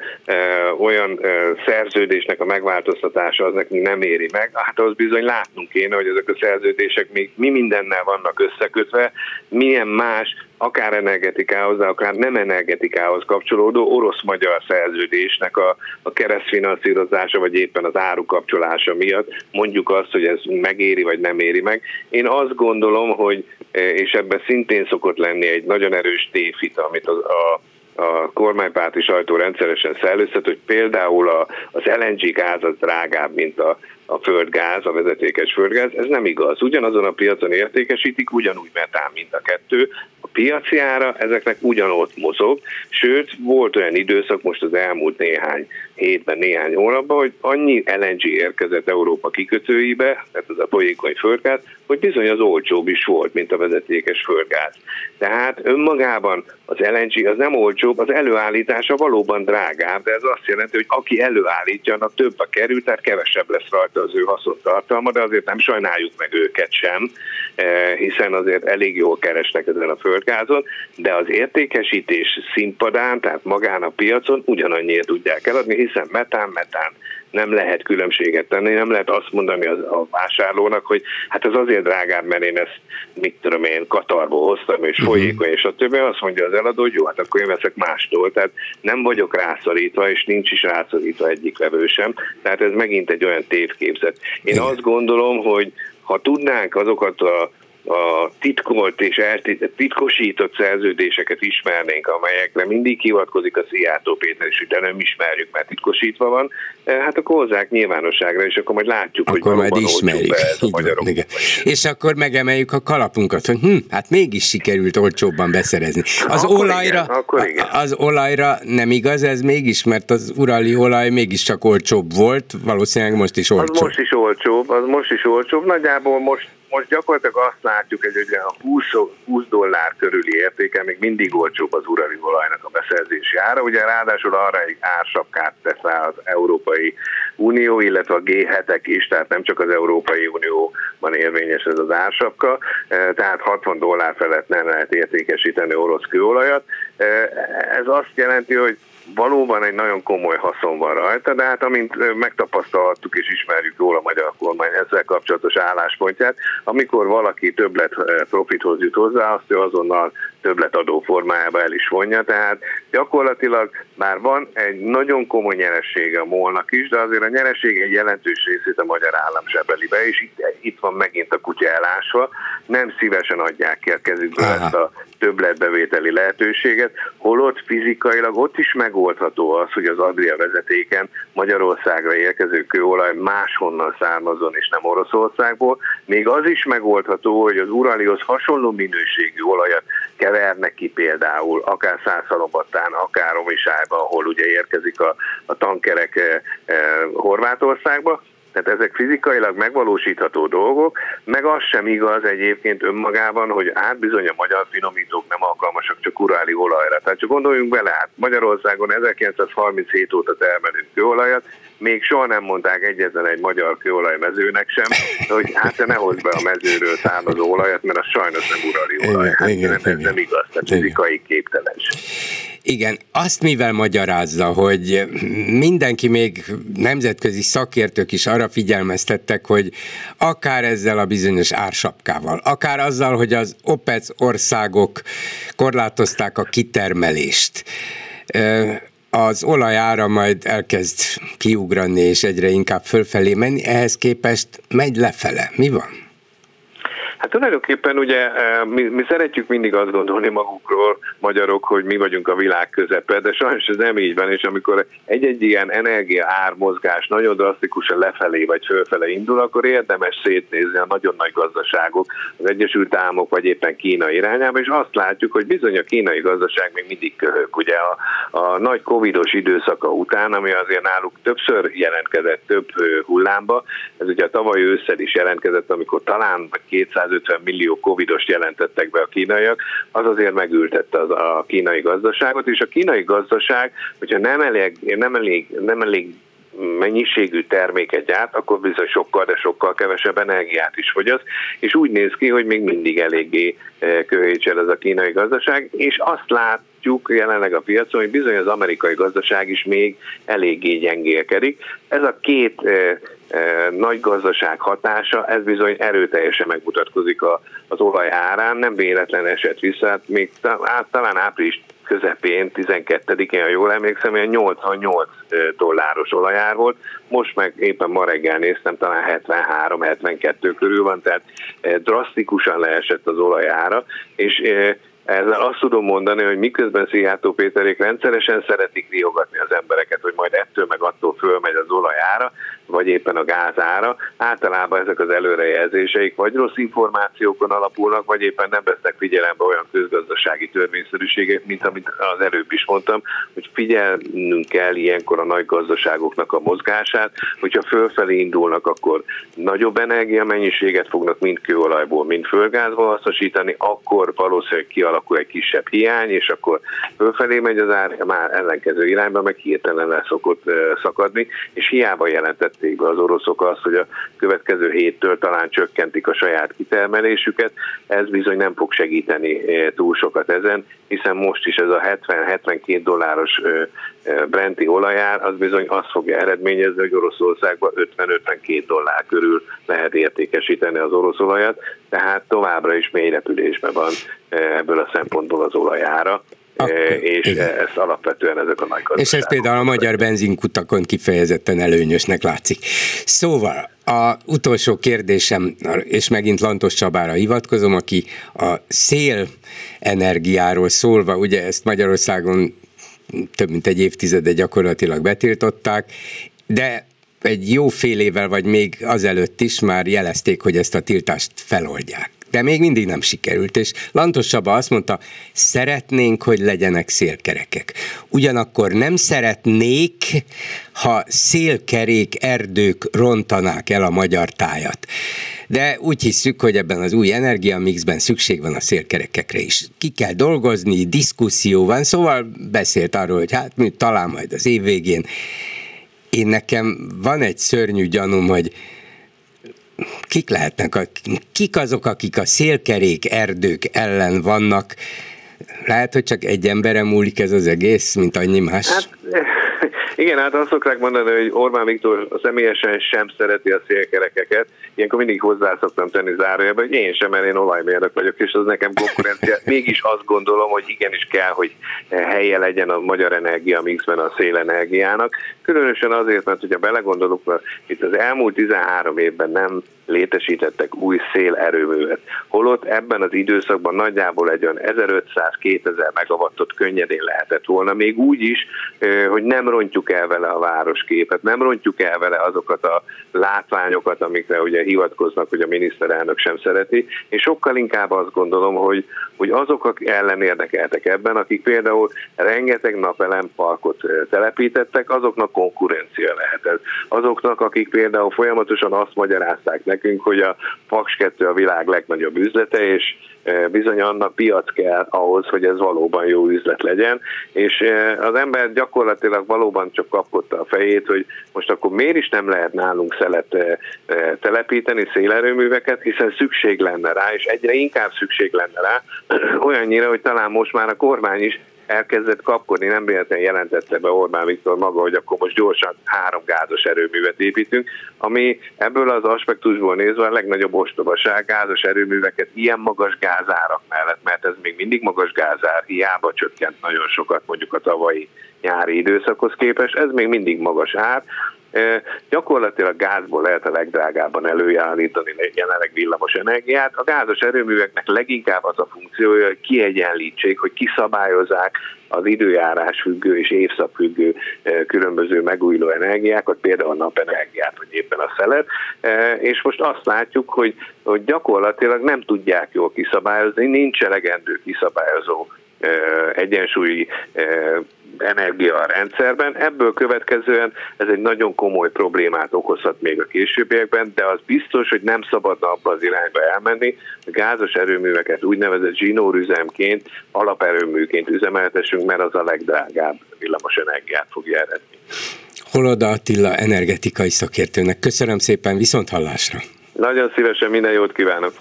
olyan szerződésnek a megváltoztatása az nekünk nem éri meg, hát az bizony látnunk kéne, hogy ezek a szerződések még mi mindennel vannak összekötve, milyen más akár energetikához, de akár nem energetikához kapcsolódó orosz-magyar szerződésnek a, a keresztfinanszírozása, vagy éppen az árukapcsolása miatt. Mondjuk azt, hogy ez megéri, vagy nem éri meg. Én azt gondolom, hogy, és ebben szintén szokott lenni egy nagyon erős tévhit, amit a a kormánypárti sajtó rendszeresen szellőztet, hogy például a, az LNG gáz az drágább, mint a, a földgáz, a vezetékes földgáz, ez nem igaz. Ugyanazon a piacon értékesítik, ugyanúgy metán, mint a kettő. A piaci ára ezeknek ugyanott mozog, sőt, volt olyan időszak most az elmúlt néhány hétben, néhány hónapban, hogy annyi LNG érkezett Európa kikötőibe, tehát az a folyékony földgáz, hogy bizony az olcsóbb is volt, mint a vezetékes földgáz. Tehát önmagában az LNG az nem olcsóbb, az előállítása valóban drágább, de ez azt jelenti, hogy aki előállítja, annak több a kerül, tehát kevesebb lesz rajta az ő haszontartalma, de azért nem sajnáljuk meg őket sem, eh, hiszen azért elég jól keresnek ezen a földgázon, de az értékesítés színpadán, tehát magán a piacon ugyanannyiért tudják eladni, hiszen metán, metán nem lehet különbséget tenni, nem lehet azt mondani az, a vásárlónak, hogy hát ez azért drágább, mert én ezt, mit tudom én, Katarból hoztam, és mhm. folyékony, és a többi azt mondja az eladó, hogy jó, hát akkor én veszek mástól, tehát nem vagyok rászorítva, és nincs is rászorítva egyik levő sem, tehát ez megint egy olyan tévképzet. Én azt gondolom, hogy ha tudnánk azokat a a titkolt és titkosított szerződéseket ismernénk, amelyekre mindig hivatkozik a Szijjártó Péter is, de nem ismerjük, mert titkosítva van, eh, hát akkor hozzák nyilvánosságra, és akkor majd látjuk, akkor hogy majd ismerjük. magyarok. Igen. És akkor megemeljük a kalapunkat, hogy hm, hát mégis sikerült olcsóbban beszerezni. Az akkor olajra, igen, akkor igen. az olajra nem igaz ez mégis, mert az urali olaj mégiscsak olcsóbb volt, valószínűleg most is olcsóbb. Az most is olcsóbb, az most is olcsóbb, nagyjából most most gyakorlatilag azt látjuk, hogy ugye a 20, 20 dollár körüli értéke még mindig olcsóbb az urali olajnak a beszerzési ára. Ugye ráadásul arra egy ársapkát tesz rá az Európai Unió, illetve a G7-ek is, tehát nem csak az Európai Unióban érvényes ez az ársapka, e, tehát 60 dollár felett nem lehet értékesíteni orosz kőolajat. E, ez azt jelenti, hogy valóban egy nagyon komoly haszon van rajta, de hát amint megtapasztalhattuk és ismerjük jól a magyar kormány ezzel kapcsolatos álláspontját, amikor valaki többlet profithoz jut hozzá, azt ő azonnal többletadó formájába el is vonja, tehát gyakorlatilag már van egy nagyon komoly nyeressége a molnak is, de azért a nyereség egy jelentős részét a magyar állam zsebeli be, és itt, itt van megint a kutya elásva, nem szívesen adják ki a kezükből Aha. ezt a többletbevételi lehetőséget, holott fizikailag ott is megoldható az, hogy az Adria vezetéken Magyarországra érkező kőolaj máshonnan származon és nem Oroszországból, még az is megoldható, hogy az Uralihoz hasonló minőségű olajat kevernek ki például, akár Szászalobattán, akár Omisájban, ahol ugye érkezik a, a tankerek eh, eh, Horvátországba, tehát ezek fizikailag megvalósítható dolgok, meg az sem igaz egyébként önmagában, hogy hát bizony a magyar finomítók nem alkalmasak csak uráli olajra. Tehát csak gondoljunk bele, hát Magyarországon 1937 óta termelünk kőolajat, még soha nem mondták egyetlen egy magyar kőolajmezőnek sem, hogy hát te ne hozd be a mezőről származó olajat, mert az sajnos nem urali olaj. Hát igen, nem, ez nem igaz, tehát fizikai képtelenség. Igen, azt mivel magyarázza, hogy mindenki, még nemzetközi szakértők is arra figyelmeztettek, hogy akár ezzel a bizonyos ársapkával, akár azzal, hogy az OPEC országok korlátozták a kitermelést, az olajára majd elkezd kiugrani és egyre inkább fölfelé menni, ehhez képest megy lefele. Mi van? Hát tulajdonképpen ugye e, mi, mi szeretjük mindig azt gondolni magukról, magyarok, hogy mi vagyunk a világ közepe, de sajnos ez nem így van, és amikor egy-egy ilyen energia ármozgás nagyon drasztikusan lefelé vagy fölfele indul, akkor érdemes szétnézni a nagyon nagy gazdaságok, az Egyesült Államok vagy éppen Kína irányába, és azt látjuk, hogy bizony a kínai gazdaság még mindig köhög. Ugye a, a nagy covidos időszaka után, ami azért náluk többször jelentkezett több hullámba, ez ugye a tavaly ősszel is jelentkezett, amikor talán 200 150 millió covidos jelentettek be a kínaiak, az azért megültette az a kínai gazdaságot, és a kínai gazdaság, hogyha nem elég, nem elég, nem elég mennyiségű terméket gyárt, akkor bizony sokkal, de sokkal kevesebb energiát is fogyaszt, és úgy néz ki, hogy még mindig eléggé eh, köhétsel ez a kínai gazdaság, és azt látjuk jelenleg a piacon, hogy bizony az amerikai gazdaság is még eléggé gyengélkedik. Ez a két eh, nagy gazdaság hatása, ez bizony erőteljesen megmutatkozik az olaj árán, nem véletlen esett vissza, hát még talán április közepén, 12-én, ha jól emlékszem, olyan 88 dolláros olajár volt, most meg éppen ma reggel néztem, talán 73-72 körül van, tehát drasztikusan leesett az olajára, és ezzel azt tudom mondani, hogy miközben Szijjártó Péterék rendszeresen szeretik riogatni az embereket, hogy majd ettől meg attól fölmegy az olajára, vagy éppen a gázára, általában ezek az előrejelzéseik vagy rossz információkon alapulnak, vagy éppen nem vesznek figyelembe olyan közgazdasági törvényszerűségek, mint amit az előbb is mondtam, hogy figyelnünk kell ilyenkor a nagy gazdaságoknak a mozgását, hogyha fölfelé indulnak, akkor nagyobb energiamennyiséget fognak mind kőolajból, mind földgázból hasznosítani, akkor valószínűleg kialakul egy kisebb hiány, és akkor fölfelé megy az ár, már ellenkező irányba, meg hirtelen le szokott szakadni, és hiába jelentett vezették be az oroszok azt, hogy a következő héttől talán csökkentik a saját kitermelésüket, ez bizony nem fog segíteni eh, túl sokat ezen, hiszen most is ez a 70-72 dolláros Brenti olajár, az bizony azt fogja eredményezni, hogy Oroszországban 50-52 dollár körül lehet értékesíteni az orosz olajat, tehát továbbra is mély repülésben van ebből a szempontból az olajára. Akkor, és igen. ez alapvetően ezek a nagy És ez például a magyar benzinkutakon kifejezetten előnyösnek látszik. Szóval a utolsó kérdésem, és megint Lantos Csabára hivatkozom, aki a szél energiáról szólva, ugye ezt Magyarországon több mint egy évtizede gyakorlatilag betiltották, de egy jó fél évvel, vagy még azelőtt is már jelezték, hogy ezt a tiltást feloldják de még mindig nem sikerült, és Lantos Csaba azt mondta, szeretnénk, hogy legyenek szélkerekek. Ugyanakkor nem szeretnék, ha szélkerék erdők rontanák el a magyar tájat. De úgy hiszük, hogy ebben az új energiamixben szükség van a szélkerekekre is. Ki kell dolgozni, diszkuszió van, szóval beszélt arról, hogy hát mi talán majd az év végén. Én nekem van egy szörnyű gyanúm, hogy kik lehetnek, a, kik azok, akik a szélkerék erdők ellen vannak, lehet, hogy csak egy emberem múlik ez az egész, mint annyi más? Hát, Igen, hát azt szokták mondani, hogy Orbán Viktor személyesen sem szereti a szélkerekeket. Ilyenkor mindig hozzá szoktam tenni zárójelben, hogy én sem, mert én olajmérnök vagyok, és az nekem konkurencia. Mégis azt gondolom, hogy igenis kell, hogy helye legyen a magyar energia mixben a szélenergiának. Különösen azért, mert hogyha belegondolunk, mert itt az elmúlt 13 évben nem létesítettek új szélerőművet. Holott ebben az időszakban nagyjából egy olyan 1500-2000 megawattot könnyedén lehetett volna, még úgy is, hogy nem rontjuk el vele a városképet, nem rontjuk el vele azokat a látványokat, amikre ugye hivatkoznak, hogy a miniszterelnök sem szereti, és sokkal inkább azt gondolom, hogy, hogy azok, ellen érdekeltek ebben, akik például rengeteg napelem-parkot telepítettek, azoknak konkurencia lehet Azoknak, akik például folyamatosan azt magyarázták nekünk, hogy a Paks 2 a világ legnagyobb üzlete, és bizony annak piac kell ahhoz, hogy ez valóban jó üzlet legyen, és az ember gyakorlatilag valóban csak kapkodta a fejét, hogy most akkor miért is nem lehet nálunk szelet telepíteni, szélerőműveket, hiszen szükség lenne rá, és egyre inkább szükség lenne rá, *clears throat* olyannyira, hogy talán most már a kormány is elkezdett kapkodni, nem véletlenül jelentette be Orbán Viktor maga, hogy akkor most gyorsan három gázos erőművet építünk, ami ebből az aspektusból nézve a legnagyobb ostobaság gázos erőműveket ilyen magas gázárak mellett, mert ez még mindig magas gázár, hiába csökkent nagyon sokat mondjuk a tavalyi nyári időszakhoz képest, ez még mindig magas ár, Gyakorlatilag gázból lehet a legdrágábban előállítani jelenleg villamos energiát. A gázos erőműveknek leginkább az a funkciója, hogy kiegyenlítsék, hogy kiszabályozzák az időjárás függő és évszak függő különböző megújuló energiákat, például a napenergiát, vagy éppen a szelet, és most azt látjuk, hogy, hogy gyakorlatilag nem tudják jól kiszabályozni, nincs elegendő kiszabályozó egyensúlyi energia a rendszerben. Ebből következően ez egy nagyon komoly problémát okozhat még a későbbiekben, de az biztos, hogy nem szabadna abba az irányba elmenni. A gázos erőműveket úgynevezett zsinórüzemként, alaperőműként üzemeltessünk, mert az a legdrágább villamos energiát fogja eredni. Holoda Attila energetikai szakértőnek. Köszönöm szépen, viszont hallásra! Nagyon szívesen minden jót kívánok!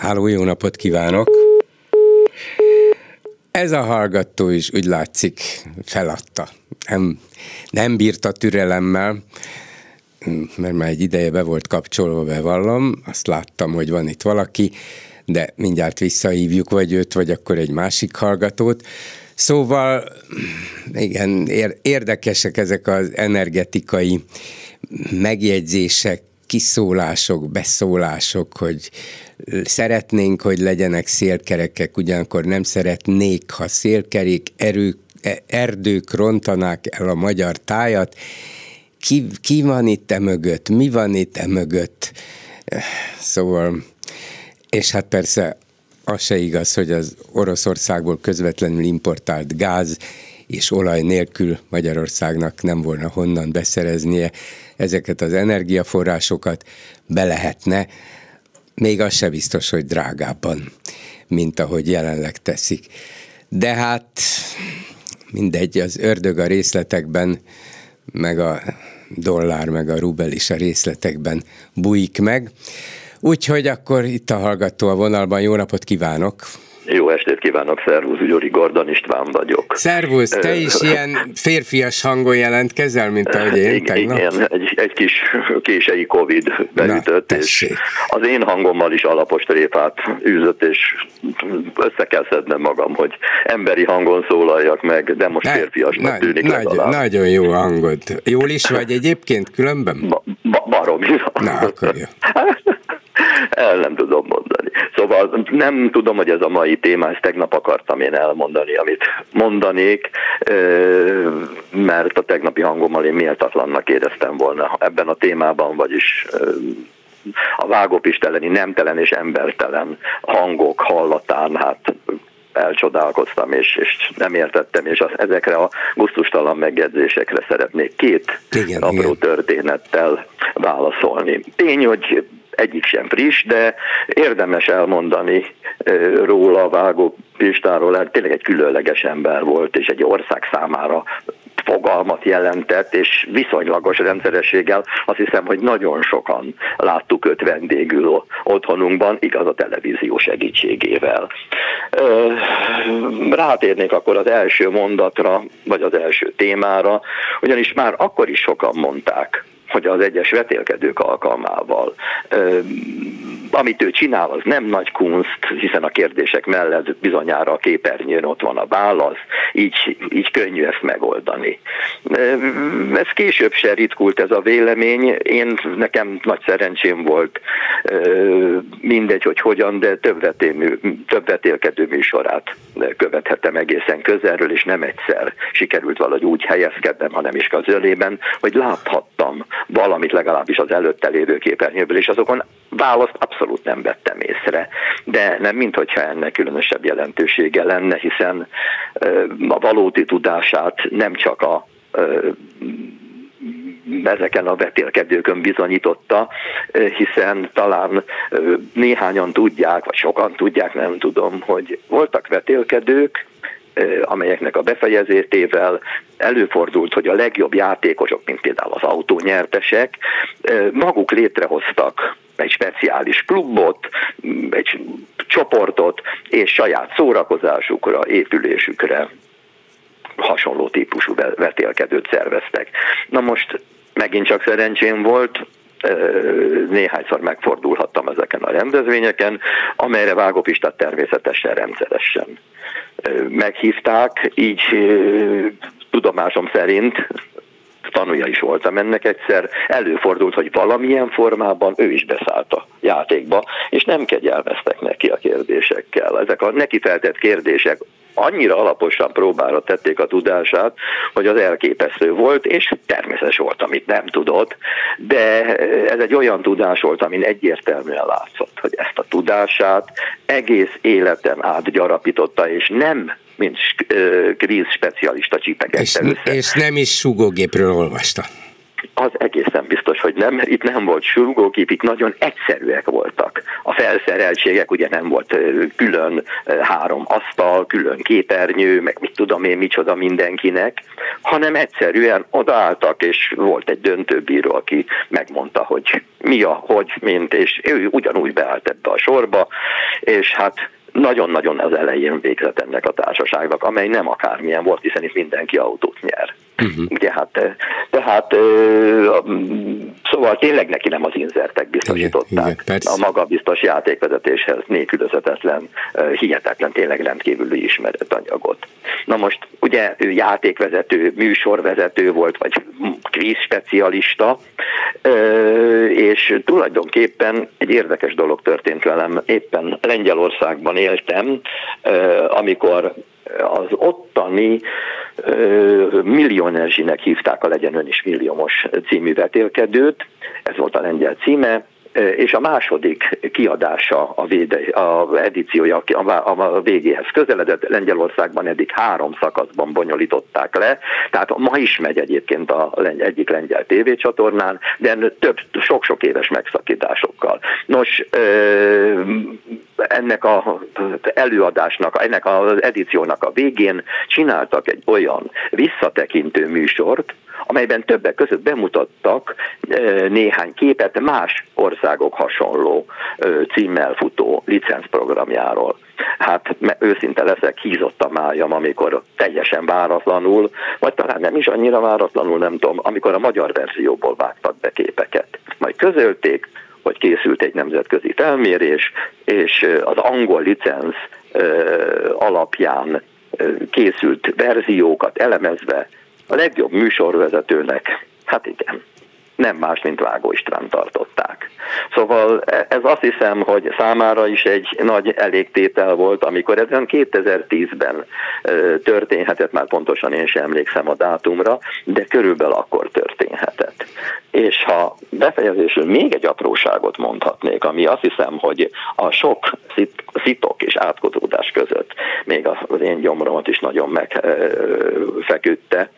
Háló, jó napot kívánok! Ez a hallgató is úgy látszik feladta. Nem, nem bírta türelemmel, mert már egy ideje be volt kapcsolva, bevallom, azt láttam, hogy van itt valaki, de mindjárt visszahívjuk vagy őt, vagy akkor egy másik hallgatót. Szóval igen, érdekesek ezek az energetikai megjegyzések, kiszólások, beszólások, hogy szeretnénk, hogy legyenek szélkerekek, ugyanakkor nem szeretnék, ha szélkerék erők, e, erdők rontanák el a magyar tájat. Ki, ki van itt e mögött? Mi van itt e mögött? Szóval, és hát persze az se igaz, hogy az Oroszországból közvetlenül importált gáz és olaj nélkül Magyarországnak nem volna honnan beszereznie ezeket az energiaforrásokat, be lehetne, még az se biztos, hogy drágábban, mint ahogy jelenleg teszik. De hát mindegy, az ördög a részletekben, meg a dollár, meg a rubel is a részletekben bújik meg. Úgyhogy akkor itt a hallgató a vonalban, jó napot kívánok! Jó estét kívánok, szervusz, Gyuri Gordon István vagyok. Szervusz, te is ilyen férfias hangon jelentkezel, mint ahogy én igen, tegnap? Igen, egy, egy kis kései Covid beütött, Na, és az én hangommal is alapos tréfát űzött, és össze kell szednem magam, hogy emberi hangon szólaljak meg, de most férfiasnak nagy, tűnik nagy, Nagyon jó hangod. Jól is vagy egyébként különben? Ba, ba, baromi. Na, akkor jó. *laughs* El nem tudom mondani. Szóval nem tudom, hogy ez a mai téma, ezt tegnap akartam én elmondani, amit mondanék, mert a tegnapi hangommal én méltatlannak éreztem volna ebben a témában, vagyis a vágópisteleni nemtelen és embertelen hangok hallatán, hát elcsodálkoztam, és, és nem értettem, és az, ezekre a gusztustalan megjegyzésekre szeretnék két igen, apró igen. történettel válaszolni. Tény, hogy egyik sem friss, de érdemes elmondani róla Vágó Pistáról, hát tényleg egy különleges ember volt, és egy ország számára fogalmat jelentett, és viszonylagos rendszerességgel azt hiszem, hogy nagyon sokan láttuk őt vendégül otthonunkban, igaz a televízió segítségével. rátérnék akkor az első mondatra, vagy az első témára, ugyanis már akkor is sokan mondták, hogy az egyes vetélkedők alkalmával amit ő csinál, az nem nagy kunst, hiszen a kérdések mellett bizonyára a képernyőn ott van a válasz, így, így könnyű ezt megoldani. Ez később se ritkult ez a vélemény, én nekem nagy szerencsém volt, mindegy, hogy hogyan, de több, vetémű, több vetélkedő műsorát követhettem egészen közelről, és nem egyszer sikerült valahogy úgy helyezkednem, hanem is közölében, hogy láthattam valamit legalábbis az előtte lévő képernyőből, és azokon választ abszolút nem vettem észre. De nem minthogyha ennek különösebb jelentősége lenne, hiszen a valódi tudását nem csak a ezeken a vetélkedőkön bizonyította, hiszen talán néhányan tudják, vagy sokan tudják, nem tudom, hogy voltak vetélkedők, amelyeknek a befejezésével előfordult, hogy a legjobb játékosok, mint például az autónyertesek, maguk létrehoztak egy speciális klubot, egy csoportot, és saját szórakozásukra, épülésükre hasonló típusú vetélkedőt szerveztek. Na most megint csak szerencsém volt, néhányszor megfordulhattam ezeken a rendezvényeken, amelyre Vágó Pistát természetesen rendszeresen meghívták, így tudomásom szerint tanulja is voltam ennek egyszer, előfordult, hogy valamilyen formában ő is beszállt a játékba, és nem kegyelmeztek neki a kérdésekkel. Ezek a neki feltett kérdések annyira alaposan próbára tették a tudását, hogy az elképesztő volt, és természetes volt, amit nem tudott, de ez egy olyan tudás volt, amin egyértelműen látszott, hogy ezt a tudását egész életen át gyarapította, és nem mint kríz specialista csípeket és, és nem is sugógépről olvasta. Az egészen biztos, hogy nem, mert itt nem volt surgókép, itt nagyon egyszerűek voltak. A felszereltségek ugye nem volt külön három asztal, külön képernyő, meg mit tudom én, micsoda mindenkinek, hanem egyszerűen odaálltak, és volt egy döntőbíró, aki megmondta, hogy mi a, hogy, mint, és ő ugyanúgy beállt ebbe a sorba, és hát nagyon-nagyon az elején végzett ennek a társaságnak, amely nem akármilyen volt, hiszen itt mindenki autót nyer. Uh-huh. Ugye hát, tehát szóval tényleg neki nem az inzertek biztosították. Igen, igen, a magabiztos játékvezetéshez nélkülözhetetlen, hihetetlen, tényleg rendkívüli ismeret anyagot. Na most ugye ő játékvezető, műsorvezető volt, vagy kvíz specialista, és tulajdonképpen egy érdekes dolog történt velem. Éppen Lengyelországban éltem, amikor az ottani millionerzsinek hívták a Legyen Ön is milliómos című vetélkedőt, ez volt a lengyel címe, és a második kiadása, a, véde, a edíciója a, a végéhez közeledett, Lengyelországban eddig három szakaszban bonyolították le, tehát ma is megy egyébként a egyik lengyel tévécsatornán, de több, sok-sok éves megszakításokkal. Nos, ennek az előadásnak, ennek az edíciónak a végén csináltak egy olyan visszatekintő műsort, amelyben többek között bemutattak néhány képet más országok hasonló címmel futó licencprogramjáról. Hát őszinte leszek, hízott a májam, amikor teljesen váratlanul, vagy talán nem is annyira váratlanul, nem tudom, amikor a magyar verzióból vágtak be képeket. Majd közölték, hogy készült egy nemzetközi felmérés, és az angol licenc alapján készült verziókat elemezve a legjobb műsorvezetőnek, hát igen, nem más, mint Vágó István tartották. Szóval ez azt hiszem, hogy számára is egy nagy elégtétel volt, amikor ezen 2010-ben történhetett, már pontosan én sem emlékszem a dátumra, de körülbelül akkor történhetett. És ha befejezésül még egy apróságot mondhatnék, ami azt hiszem, hogy a sok szitok és átkozódás között még az én gyomromat is nagyon megfeküdte,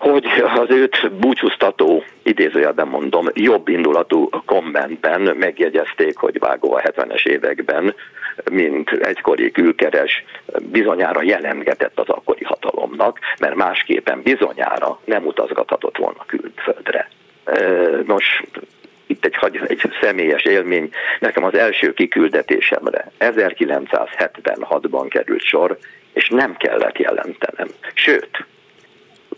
hogy az őt búcsúztató, idézőjelben mondom, jobb indulatú kommentben megjegyezték, hogy Vágó a 70-es években, mint egykori külkeres, bizonyára jelentgetett az akkori hatalomnak, mert másképpen bizonyára nem utazgathatott volna külföldre. Nos, itt egy, egy személyes élmény. Nekem az első kiküldetésemre 1976-ban került sor, és nem kellett jelentenem. Sőt,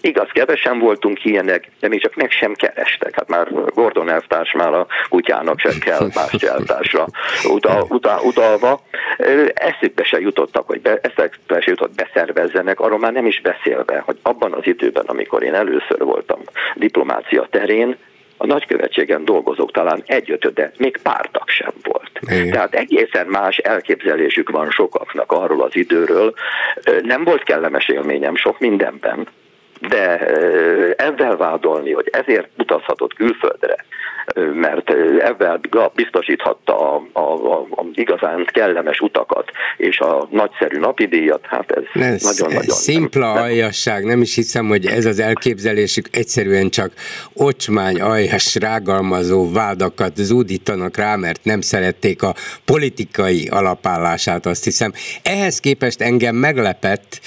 Igaz, kevesen voltunk ilyenek, de még csak meg sem kerestek. Hát már Gordon elvtárs már a kutyának sem kell más elvtársra utal, utal, utalva. Eszükbe se jutottak, hogy be, eszükbe se jutott beszervezzenek, arról már nem is beszélve, hogy abban az időben, amikor én először voltam diplomácia terén, a nagykövetségen dolgozók talán egyötöde, még pártak sem volt. Igen. Tehát egészen más elképzelésük van sokaknak arról az időről. Nem volt kellemes élményem sok mindenben, de ezzel vádolni, hogy ezért utazhatott külföldre, mert ebben biztosíthatta a, a, a, a igazán kellemes utakat és a nagyszerű napidíjat, hát ez nagyon-nagyon... Szimpla nem, aljasság, nem is hiszem, hogy ez az elképzelésük egyszerűen csak ocsmány, aljas, rágalmazó vádakat zúdítanak rá, mert nem szerették a politikai alapállását, azt hiszem. Ehhez képest engem meglepett,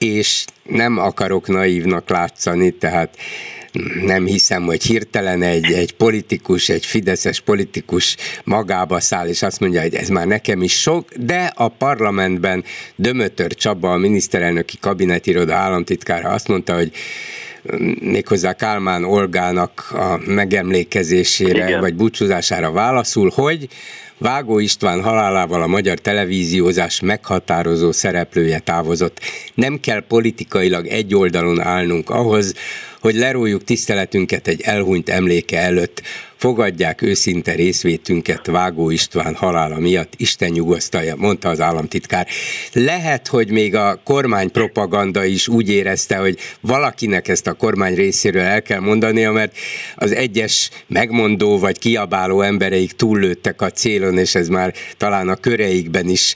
és nem akarok naívnak látszani, tehát nem hiszem, hogy hirtelen egy, egy politikus, egy fideszes politikus magába száll, és azt mondja, hogy ez már nekem is sok, de a parlamentben Dömötör Csaba, a miniszterelnöki kabinetiroda államtitkára azt mondta, hogy méghozzá Kálmán Olgának a megemlékezésére Igen. vagy búcsúzására válaszul, hogy Vágó István halálával a magyar televíziózás meghatározó szereplője távozott. Nem kell politikailag egy oldalon állnunk ahhoz, hogy lerójuk tiszteletünket egy elhunyt emléke előtt, fogadják őszinte részvétünket Vágó István halála miatt, Isten nyugosztalja, mondta az államtitkár. Lehet, hogy még a kormány propaganda is úgy érezte, hogy valakinek ezt a kormány részéről el kell mondania, mert az egyes megmondó vagy kiabáló embereik túllőttek a célon, és ez már talán a köreikben is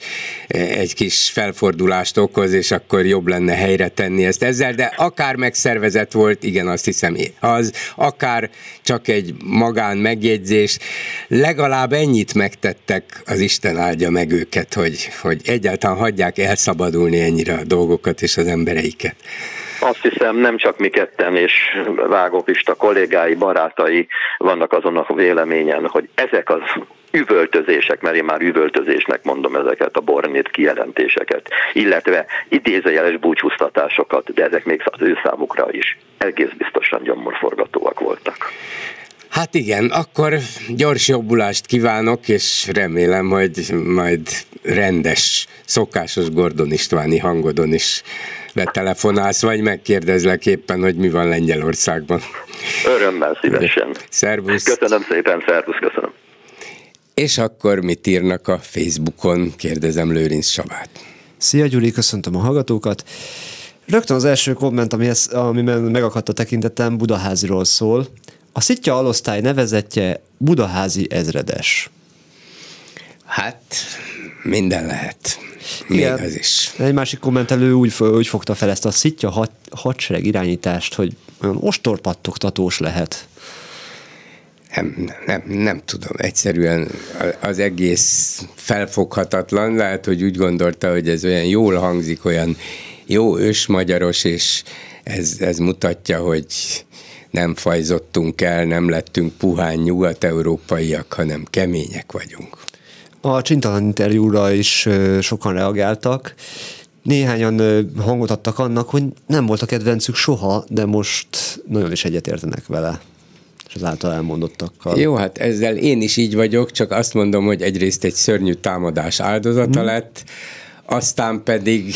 egy kis felfordulást okoz, és akkor jobb lenne helyre tenni ezt ezzel, de akár megszervezett volt, igen, azt hiszem az, akár csak egy magán megjegyzés, legalább ennyit megtettek, az Isten áldja meg őket, hogy, hogy egyáltalán hagyják elszabadulni ennyire a dolgokat és az embereiket. Azt hiszem, nem csak mi ketten és Vágó Pista kollégái, barátai vannak azon a véleményen, hogy ezek az üvöltözések, mert én már üvöltözésnek mondom ezeket a bornét kijelentéseket, illetve idézőjeles búcsúztatásokat, de ezek még az ő számukra is egész biztosan gyomorforgatóak voltak. Hát igen, akkor gyors jobbulást kívánok, és remélem, hogy majd rendes, szokásos Gordon Istváni hangodon is betelefonálsz, vagy megkérdezlek éppen, hogy mi van Lengyelországban. Örömmel, szívesen. Szervusz. Köszönöm szépen, szervusz, köszönöm. És akkor mit írnak a Facebookon, kérdezem Lőrinc Sabát. Szia Gyuri, köszöntöm a hallgatókat. Rögtön az első komment, ami, ez, ami megakadt a tekintetem, Budaháziról szól. A Szitja alosztály nevezetje Budaházi ezredes. Hát, minden lehet. Még Igen. az is. Egy másik kommentelő úgy, úgy fogta fel ezt a Szitja had, hadsereg irányítást, hogy olyan ostorpattogtatós lehet. Nem, nem, nem tudom, egyszerűen az egész felfoghatatlan, lehet, hogy úgy gondolta, hogy ez olyan jól hangzik, olyan jó ősmagyaros, és ez, ez mutatja, hogy nem fajzottunk el, nem lettünk puhán nyugat-európaiak, hanem kemények vagyunk. A csintalan interjúra is sokan reagáltak. Néhányan hangot adtak annak, hogy nem volt a kedvencük soha, de most nagyon is egyetértenek vele és az által elmondottakkal. Jó, hát ezzel én is így vagyok, csak azt mondom, hogy egyrészt egy szörnyű támadás áldozata mm. lett, aztán pedig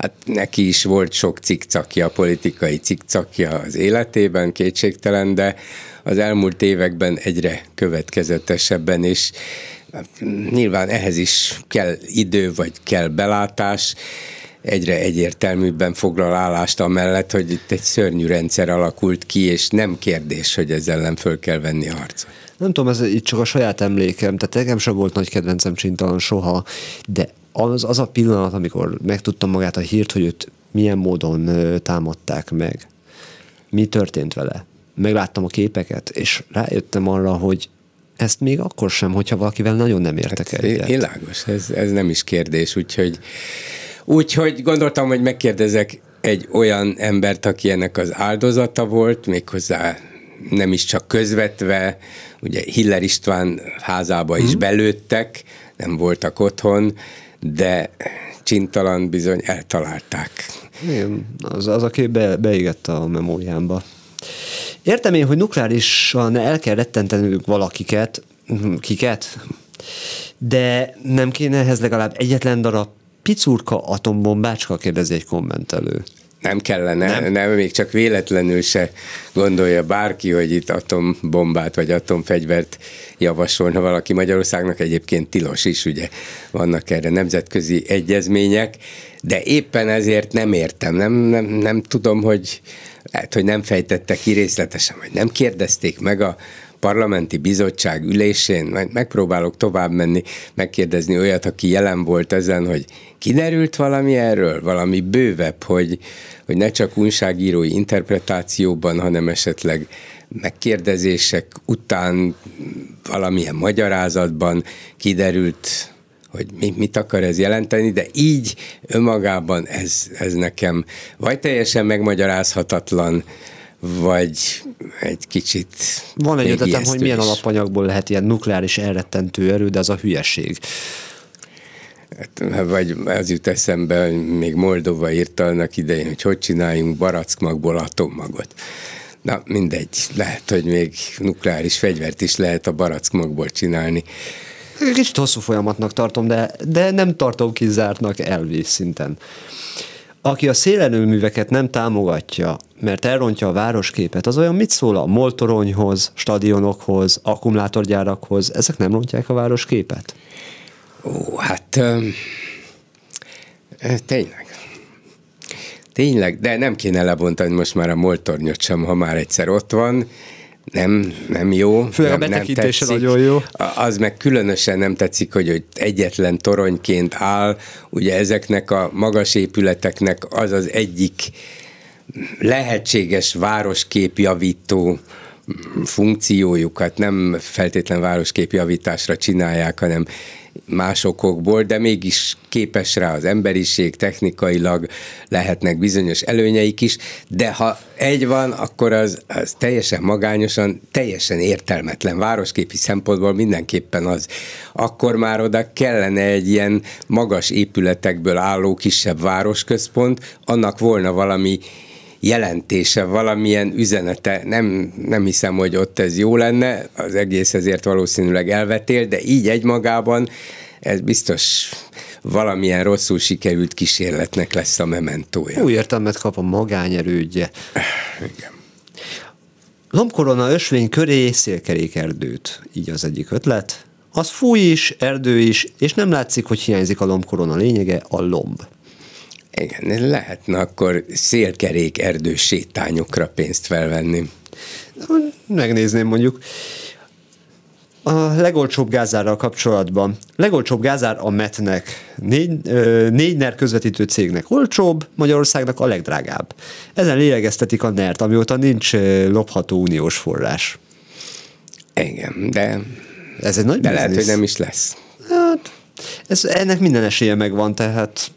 hát neki is volt sok cikcakja, politikai cikcakja az életében, kétségtelen, de az elmúlt években egyre következetesebben is. Nyilván ehhez is kell idő, vagy kell belátás, egyre egyértelműbben foglal állást amellett, hogy itt egy szörnyű rendszer alakult ki, és nem kérdés, hogy ezzel ellen föl kell venni a harcot. Nem tudom, ez itt csak a saját emlékem, tehát nekem sem volt nagy kedvencem Csintalan soha, de az, az a pillanat, amikor megtudtam magát a hírt, hogy őt milyen módon támadták meg, mi történt vele, megláttam a képeket, és rájöttem arra, hogy ezt még akkor sem, hogyha valakivel nagyon nem értek hát, egyet. Világos, ez, ez nem is kérdés, úgyhogy, úgyhogy gondoltam, hogy megkérdezek egy olyan embert, aki ennek az áldozata volt, méghozzá nem is csak közvetve, ugye Hiller István házába is hmm. belőttek, nem voltak otthon, de csintalan bizony eltalálták. Igen, az, az aki be, beégette a memóriámba. Értem én, hogy nukleárisan el kell rettentenünk valakiket, hm, kiket, de nem kéne ehhez legalább egyetlen darab picurka atombombácska, kérdezi egy kommentelő. Nem kellene, nem. nem, még csak véletlenül se gondolja bárki, hogy itt atombombát vagy atomfegyvert javasolna valaki. Magyarországnak egyébként tilos is, ugye vannak erre nemzetközi egyezmények, de éppen ezért nem értem, nem, nem, nem tudom, hogy lehet, hogy nem fejtette ki részletesen, vagy nem kérdezték meg a parlamenti bizottság ülésén, megpróbálok tovább menni, megkérdezni olyat, aki jelen volt ezen, hogy kiderült valami erről, valami bővebb, hogy, hogy ne csak újságírói interpretációban, hanem esetleg megkérdezések után valamilyen magyarázatban kiderült, hogy mi, mit akar ez jelenteni, de így önmagában ez, ez nekem vagy teljesen megmagyarázhatatlan, vagy egy kicsit Van egy ötletem, hogy milyen is. alapanyagból lehet ilyen nukleáris elrettentő erő, de az a hülyeség. Hát, vagy az jut eszembe, még Moldova írta annak idején, hogy hogy csináljunk barackmagból atommagot. Na mindegy, lehet, hogy még nukleáris fegyvert is lehet a barackmagból csinálni. Kicsit hosszú folyamatnak tartom, de, de nem tartom kizártnak elvés szinten. Aki a szélenőműveket nem támogatja, mert elrontja a városképet, az olyan mit szól a moltoronyhoz, stadionokhoz, akkumulátorgyárakhoz, ezek nem rontják a városképet? Ó, hát tényleg. Tényleg, de nem kéne lebontani most már a moltornyot sem, ha már egyszer ott van nem, nem jó. Főleg nem, a betekintése nagyon jó. Az meg különösen nem tetszik, hogy, hogy egyetlen toronyként áll. Ugye ezeknek a magas épületeknek az az egyik lehetséges városképjavító funkciójukat nem feltétlen városképjavításra csinálják, hanem más okokból, de mégis képes rá az emberiség, technikailag lehetnek bizonyos előnyeik is, de ha egy van, akkor az, az teljesen magányosan, teljesen értelmetlen városképi szempontból mindenképpen az. Akkor már oda kellene egy ilyen magas épületekből álló kisebb városközpont, annak volna valami jelentése, valamilyen üzenete. Nem, nem hiszem, hogy ott ez jó lenne, az egész ezért valószínűleg elvetél, de így egymagában ez biztos valamilyen rosszul sikerült kísérletnek lesz a mementója. Új értelmet kap a magányerődje. Igen. Lombkorona ösvény köré szélkerékerdőt, így az egyik ötlet. Az fúj is, erdő is, és nem látszik, hogy hiányzik a lombkorona lényege, a lomb. Igen, lehetne akkor szélkerék erdős sétányokra pénzt felvenni. Megnézném mondjuk. A legolcsóbb gázárral kapcsolatban. Legolcsóbb gázár a MET-nek, négy, négy NER közvetítő cégnek olcsóbb, Magyarországnak a legdrágább. Ezen lélegeztetik a NER-t, amióta nincs lopható uniós forrás. Igen, de, ez egy nagy de lehet, hogy nem is lesz. Hát, ez, ennek minden esélye megvan, tehát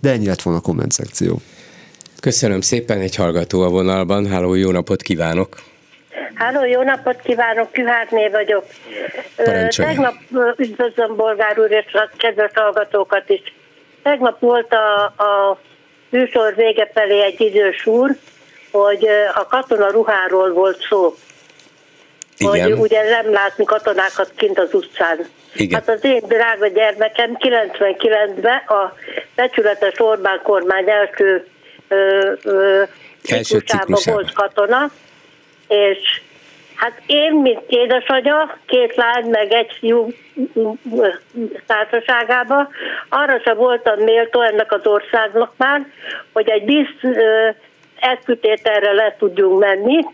de ennyi lett volna a komment szekció. Köszönöm szépen, egy hallgató a vonalban. Háló, jó napot kívánok! Háló, jó napot kívánok, Kühárné vagyok. Parancsolja. Tegnap üdvözlöm Bolgár úr és a kedves hallgatókat is. Tegnap volt a, a műsor vége felé egy idős úr, hogy a katona ruháról volt szó. Igen. Hogy ugye nem látni katonákat kint az utcán. Igen. Hát az én drága gyermekem 99-ben a becsületes Orbán kormány első ö, ö, ciklusában volt katona, és hát én, mint édesanyja, két lány, meg egy fiú társaságában, arra sem voltam méltó ennek az országnak már, hogy egy dísz eszkütételre le tudjunk menni.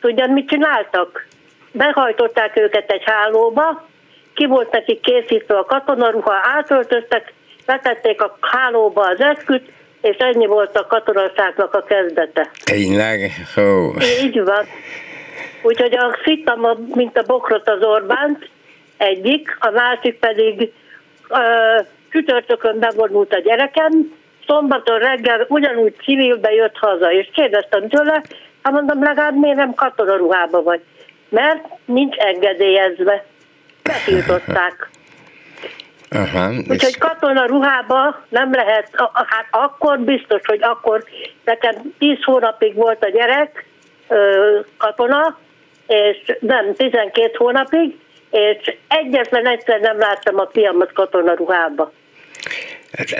Tudja, mit csináltak? Behajtották őket egy hálóba, ki volt nekik készítve a katonaruha, átöltöztek, letették a hálóba az eszküt, és ennyi volt a katonaságnak a kezdete. Tényleg? Oh. Így van. Úgyhogy a szittam, mint a bokrot az Orbánt, egyik, a másik pedig uh, csütörtökön bevonult a gyerekem, szombaton reggel ugyanúgy civilbe jött haza, és kérdeztem tőle, hát mondom, legalább miért nem katonaruhába vagy? Mert nincs engedélyezve betiltották. *laughs* Aha, Úgyhogy és katona ruhába nem lehet, hát akkor biztos, hogy akkor nekem 10 hónapig volt a gyerek katona, és nem, 12 hónapig, és egyetlen egyszer nem láttam a fiamat katona ruhába.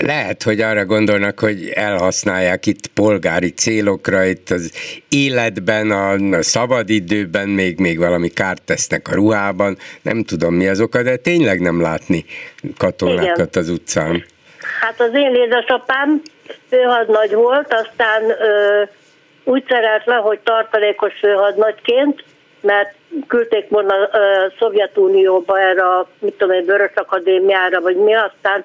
Lehet, hogy arra gondolnak, hogy elhasználják itt polgári célokra, itt az életben, a, a szabadidőben még, még valami kárt tesznek a ruhában, nem tudom mi az oka, de tényleg nem látni katonákat az utcán. Hát az én édesapám főhadnagy volt, aztán ö, úgy szerelt le, hogy tartalékos főhadnagyként, mert küldték volna ö, Szovjetunióba erre a, mit tudom én, Vörös Akadémiára, vagy mi, aztán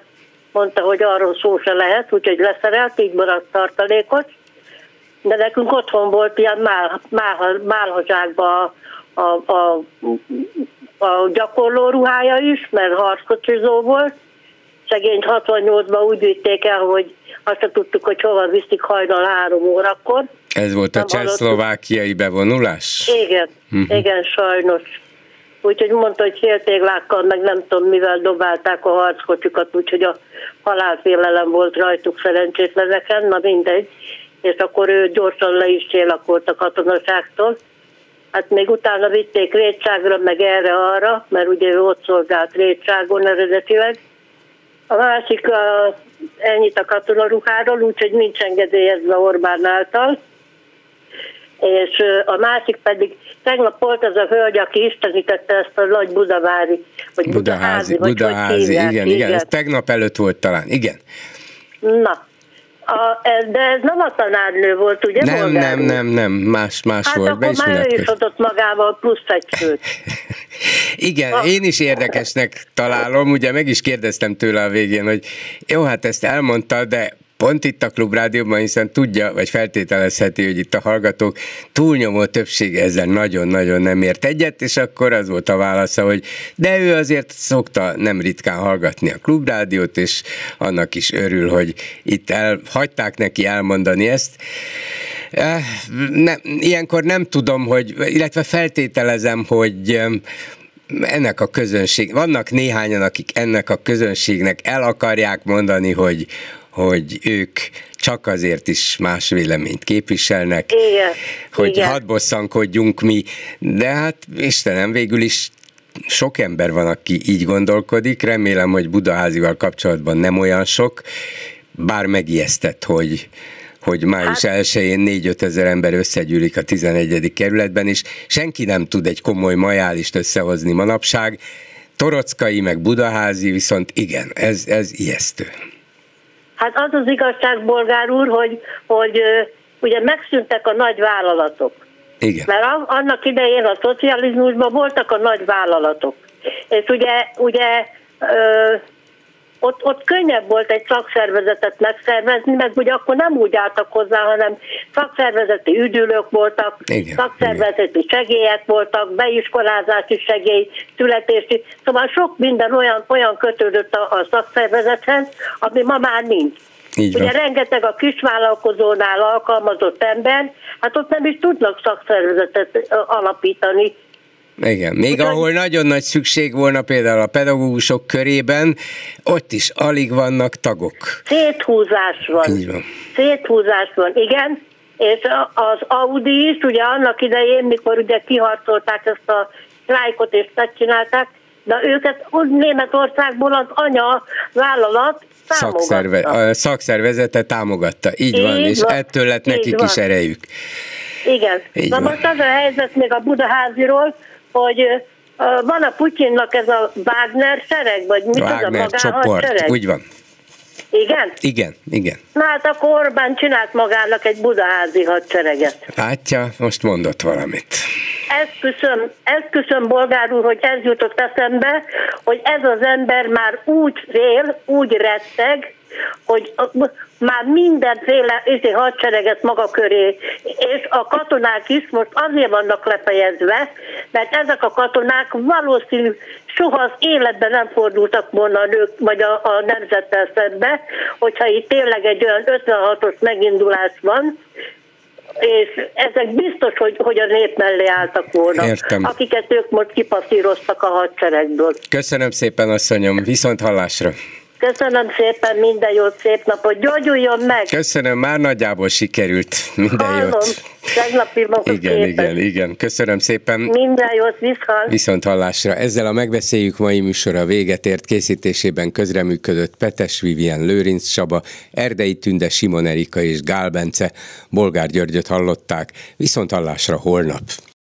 mondta, hogy arról szó se lehet, úgyhogy leszerelt, így maradt tartalékos. De nekünk otthon volt ilyen mál, mál, málhazsákban a, a, a, a gyakorló ruhája is, mert harckocsizó volt, szegényt 68-ban úgy vitték el, hogy azt se tudtuk, hogy hova viszik hajnal három órakor. Ez volt a csehszlovákiai bevonulás? Igen, Mhm. igen, sajnos. Úgyhogy mondta, hogy féltéglákkal, meg nem tudom mivel dobálták a harckocsikat, úgyhogy a halálfélelem volt rajtuk szerencsétleneken, na mindegy. És akkor ő gyorsan le is csélakolt a katonaságtól. Hát még utána vitték Rétságra, meg erre-arra, mert ugye ő ott szolgált Rétságon eredetileg. A másik a, ennyit a katonaruháról, úgyhogy nincs engedélyezve Orbán által. És a másik pedig, tegnap volt az a hölgy, aki istenítette ezt a nagy budavári, vagy Budaházi, vagy hogy Budaházi, hívják, igen, igen, ez tegnap előtt volt talán, igen. Na, a, ez- de ez nem a tanárnő volt, ugye? Nem, Bolgár nem, nem, nem, más, más Hát volt, akkor már ő is adott magával plusz egy főt. *laughs* Igen, én is érdekesnek találom, ugye meg is kérdeztem tőle a végén, hogy jó, hát ezt elmondta, de pont itt a Klubrádióban, hiszen tudja, vagy feltételezheti, hogy itt a hallgatók túlnyomó többsége ezzel nagyon-nagyon nem ért egyet, és akkor az volt a válasza, hogy de ő azért szokta nem ritkán hallgatni a Klubrádiót, és annak is örül, hogy itt el, hagyták neki elmondani ezt. Eh, Nem, ilyenkor nem tudom, hogy, illetve feltételezem, hogy ennek a közönség, vannak néhányan, akik ennek a közönségnek el akarják mondani, hogy, hogy ők csak azért is más véleményt képviselnek, Igen, hogy igen. hadd bosszankodjunk mi, de hát Istenem, végül is sok ember van, aki így gondolkodik, remélem, hogy Budaházival kapcsolatban nem olyan sok, bár megijesztett, hogy, hogy május Hát- 1-én 4-5 ezer ember összegyűlik a 11. kerületben, és senki nem tud egy komoly majálist összehozni manapság. Torockai meg Budaházi viszont igen, ez, ez ijesztő. Hát az az igazság, bolgár úr, hogy, hogy ugye megszűntek a nagy vállalatok. Igen. Mert annak idején a szocializmusban voltak a nagy vállalatok. És ugye, ugye ott, ott könnyebb volt egy szakszervezetet megszervezni, meg ugye akkor nem úgy álltak hozzá, hanem szakszervezeti üdülők voltak, Igen, szakszervezeti segélyek voltak, beiskolázási segély, születési, szóval sok minden olyan, olyan kötődött a, a szakszervezethez, ami ma már nincs. Így Ugye van. rengeteg a kisvállalkozónál alkalmazott ember, hát ott nem is tudnak szakszervezetet alapítani. Igen, még Úgyhogy- ahol nagyon nagy szükség volna például a pedagógusok körében, ott is alig vannak tagok. Széthúzás van. Így van. Széthúzás van, igen. És az Audi is, ugye annak idején, mikor ugye kiharcolták ezt a sztrájkot és megcsinálták, de őket úgy Németországból az anya vállalat Szakszerve, a szakszervezete támogatta. Így, van, Így és van. ettől lett nekik van. is erejük. Igen. Így Na van. most az a helyzet még a Budaháziról, hogy van a Putyinnak ez a Wagner sereg, vagy mit az a csoport, magánhadsereg? úgy van. Igen? Igen, igen. Na hát akkor Orbán csinált magának egy budaházi hadsereget. Látja, most mondott valamit. Ezt köszön bolgár úr, hogy ez jutott eszembe, hogy ez az ember már úgy fél, úgy retteg, hogy már mindenféle izé, hadsereget maga köré, és a katonák is most azért vannak lefejezve, mert ezek a katonák valószínű soha az életben nem fordultak volna a nők vagy a, a nemzettel szembe, hogyha itt tényleg egy olyan 56-os megindulás van, és ezek biztos, hogy, hogy a nép mellé álltak volna, Értem. akiket ők most kipaszíroztak a hadseregből. Köszönöm szépen, asszonyom, viszont hallásra. Köszönöm szépen, minden jót, szép napot, gyógyuljon meg! Köszönöm, már nagyjából sikerült. Minden Hallom, jót. tegnapi maga Igen, képes. igen, igen. Köszönöm szépen. Minden jót, viszont! Viszont hallásra. Ezzel a megbeszéljük mai műsora véget ért készítésében közreműködött Petes Vivien Lőrinc Saba, Erdei Tünde Simon Erika és Gál Bence. Bolgár Györgyöt hallották. Viszont hallásra holnap.